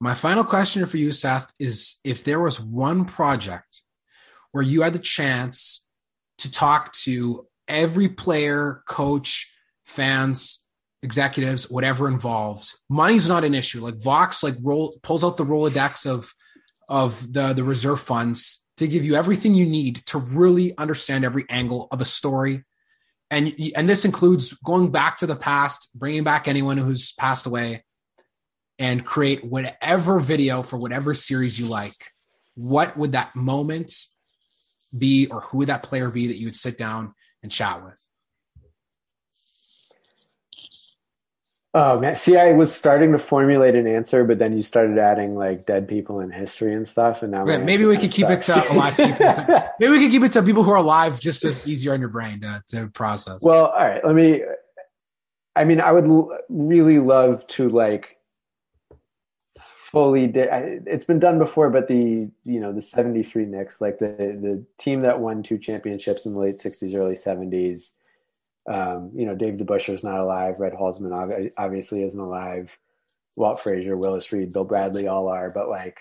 My final question for you seth is if there was one project where you had the chance to talk to every player coach fans executives whatever involved money's not an issue. Like vox like roll pulls out the rolodex of of the the reserve funds to give you everything you need to really understand every angle of a story. And, and this includes going back to the past, bringing back anyone who's passed away, and create whatever video for whatever series you like. What would that moment be, or who would that player be that you would sit down and chat with? Oh man, see, I was starting to formulate an answer, but then you started adding like dead people in history and stuff, and now maybe we could keep sucks. it to alive people. maybe we could keep it to people who are alive, just as easier on your brain to, to process. Well, all right, let me. I mean, I would l- really love to like fully. Di- it's been done before, but the you know the '73 Knicks, like the the team that won two championships in the late '60s, early '70s um, you know, Dave DeBusschere is not alive. Red Holzman obviously isn't alive. Walt Frazier, Willis Reed, Bill Bradley all are. But like,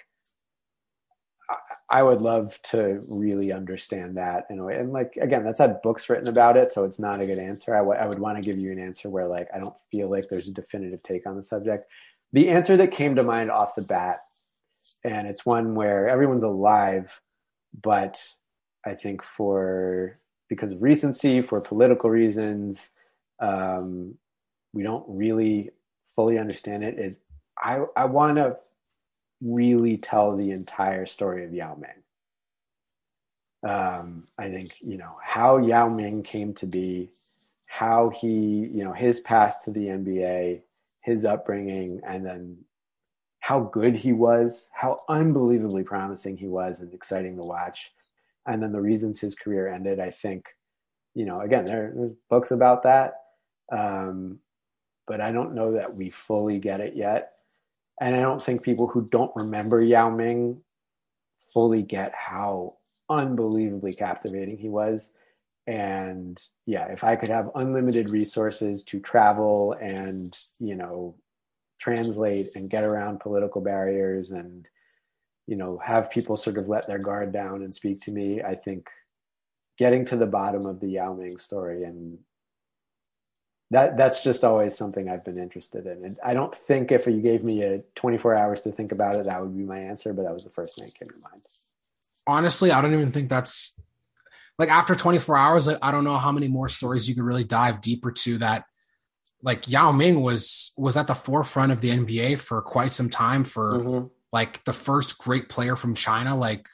I, I would love to really understand that in a way. And like, again, that's had books written about it, so it's not a good answer. I, w- I would want to give you an answer where like I don't feel like there's a definitive take on the subject. The answer that came to mind off the bat, and it's one where everyone's alive, but I think for because of recency, for political reasons. Um, we don't really fully understand it. Is I I want to really tell the entire story of Yao Ming. Um, I think you know how Yao Ming came to be, how he you know his path to the NBA, his upbringing, and then how good he was, how unbelievably promising he was, and exciting to watch and then the reasons his career ended i think you know again there, there's books about that um, but i don't know that we fully get it yet. And i don't think people who don't remember yao ming fully get how unbelievably captivating he was. And yeah if i could have unlimited resources to travel and you know translate and get around political barriers and you know have people sort of let their guard down and speak to me i think getting to the bottom of the yao ming story and that that's just always something i've been interested in. And i don't think if you gave me a 24 hours to think about it that would be my answer but that was the first thing that came to mind. Honestly i don't even think that's like after 24 hours like, i don't know how many more stories you could really dive deeper to that like yao ming was was at the forefront of the nba for quite some time for mm-hmm like the first great player from China. Like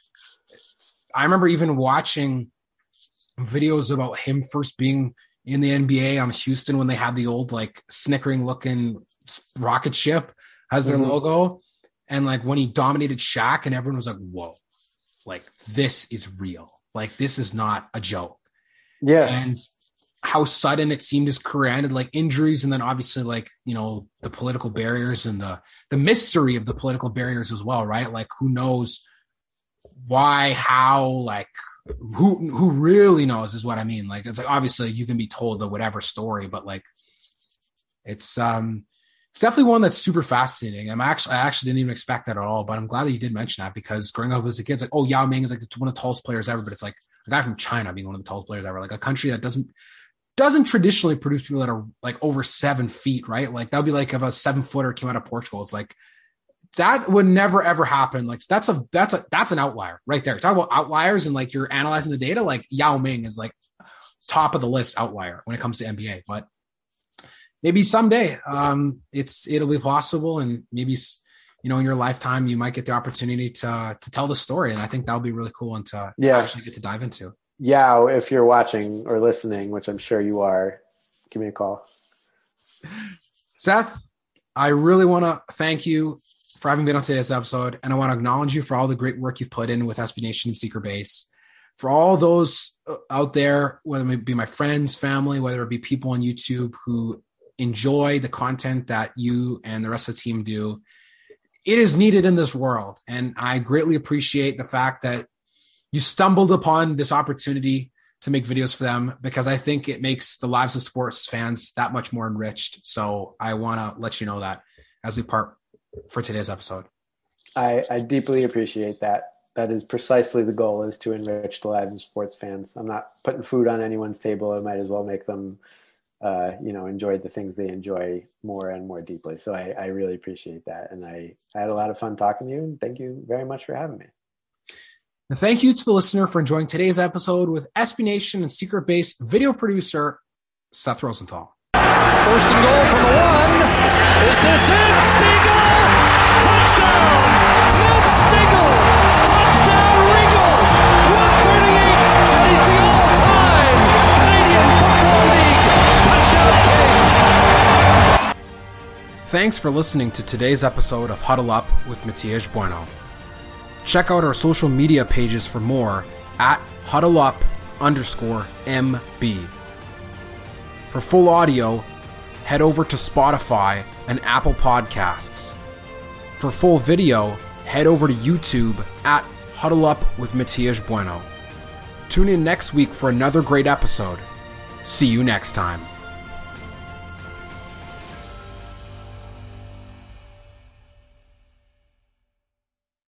I remember even watching videos about him first being in the NBA on Houston when they had the old like snickering looking rocket ship as their mm-hmm. logo. And like when he dominated Shaq and everyone was like, whoa, like this is real. Like this is not a joke. Yeah. And how sudden it seemed his career ended, like injuries, and then obviously like you know the political barriers and the the mystery of the political barriers as well, right? Like who knows why, how, like who who really knows is what I mean. Like it's like obviously you can be told the whatever story, but like it's um it's definitely one that's super fascinating. I'm actually I actually didn't even expect that at all, but I'm glad that you did mention that because growing up as a kid, it's like oh Yao Ming is like one of the tallest players ever, but it's like a guy from China being one of the tallest players ever, like a country that doesn't doesn't traditionally produce people that are like over seven feet, right? Like that would be like if a seven footer came out of Portugal. It's like that would never ever happen. Like that's a that's a that's an outlier right there. Talk about outliers and like you're analyzing the data. Like Yao Ming is like top of the list outlier when it comes to NBA, but maybe someday um, it's it'll be possible, and maybe you know in your lifetime you might get the opportunity to to tell the story, and I think that would be really cool and to yeah. actually get to dive into. Yeah, if you're watching or listening, which I'm sure you are, give me a call. Seth, I really want to thank you for having been on today's episode, and I want to acknowledge you for all the great work you've put in with SB Nation and Secret Base. For all those uh, out there, whether it be my friends, family, whether it be people on YouTube who enjoy the content that you and the rest of the team do, it is needed in this world. And I greatly appreciate the fact that you stumbled upon this opportunity to make videos for them because I think it makes the lives of sports fans that much more enriched. So I want to let you know that as we part for today's episode. I, I deeply appreciate that. That is precisely the goal is to enrich the lives of sports fans. I'm not putting food on anyone's table. I might as well make them, uh, you know, enjoy the things they enjoy more and more deeply. So I, I really appreciate that. And I, I had a lot of fun talking to you and thank you very much for having me. And thank you to the listener for enjoying today's episode with SB Nation and Secret Base video producer Seth Rosenthal. First and goal from the one. Is this it? Stegall! Touchdown! Milt Stegall! Touchdown Regal! 138, and he's the all-time Canadian Football League touchdown king! Thanks for listening to today's episode of Huddle Up with Matias Bueno. Check out our social media pages for more at Huddle Up underscore MB. For full audio, head over to Spotify and Apple Podcasts. For full video, head over to YouTube at Huddle Up with Matias Bueno. Tune in next week for another great episode. See you next time.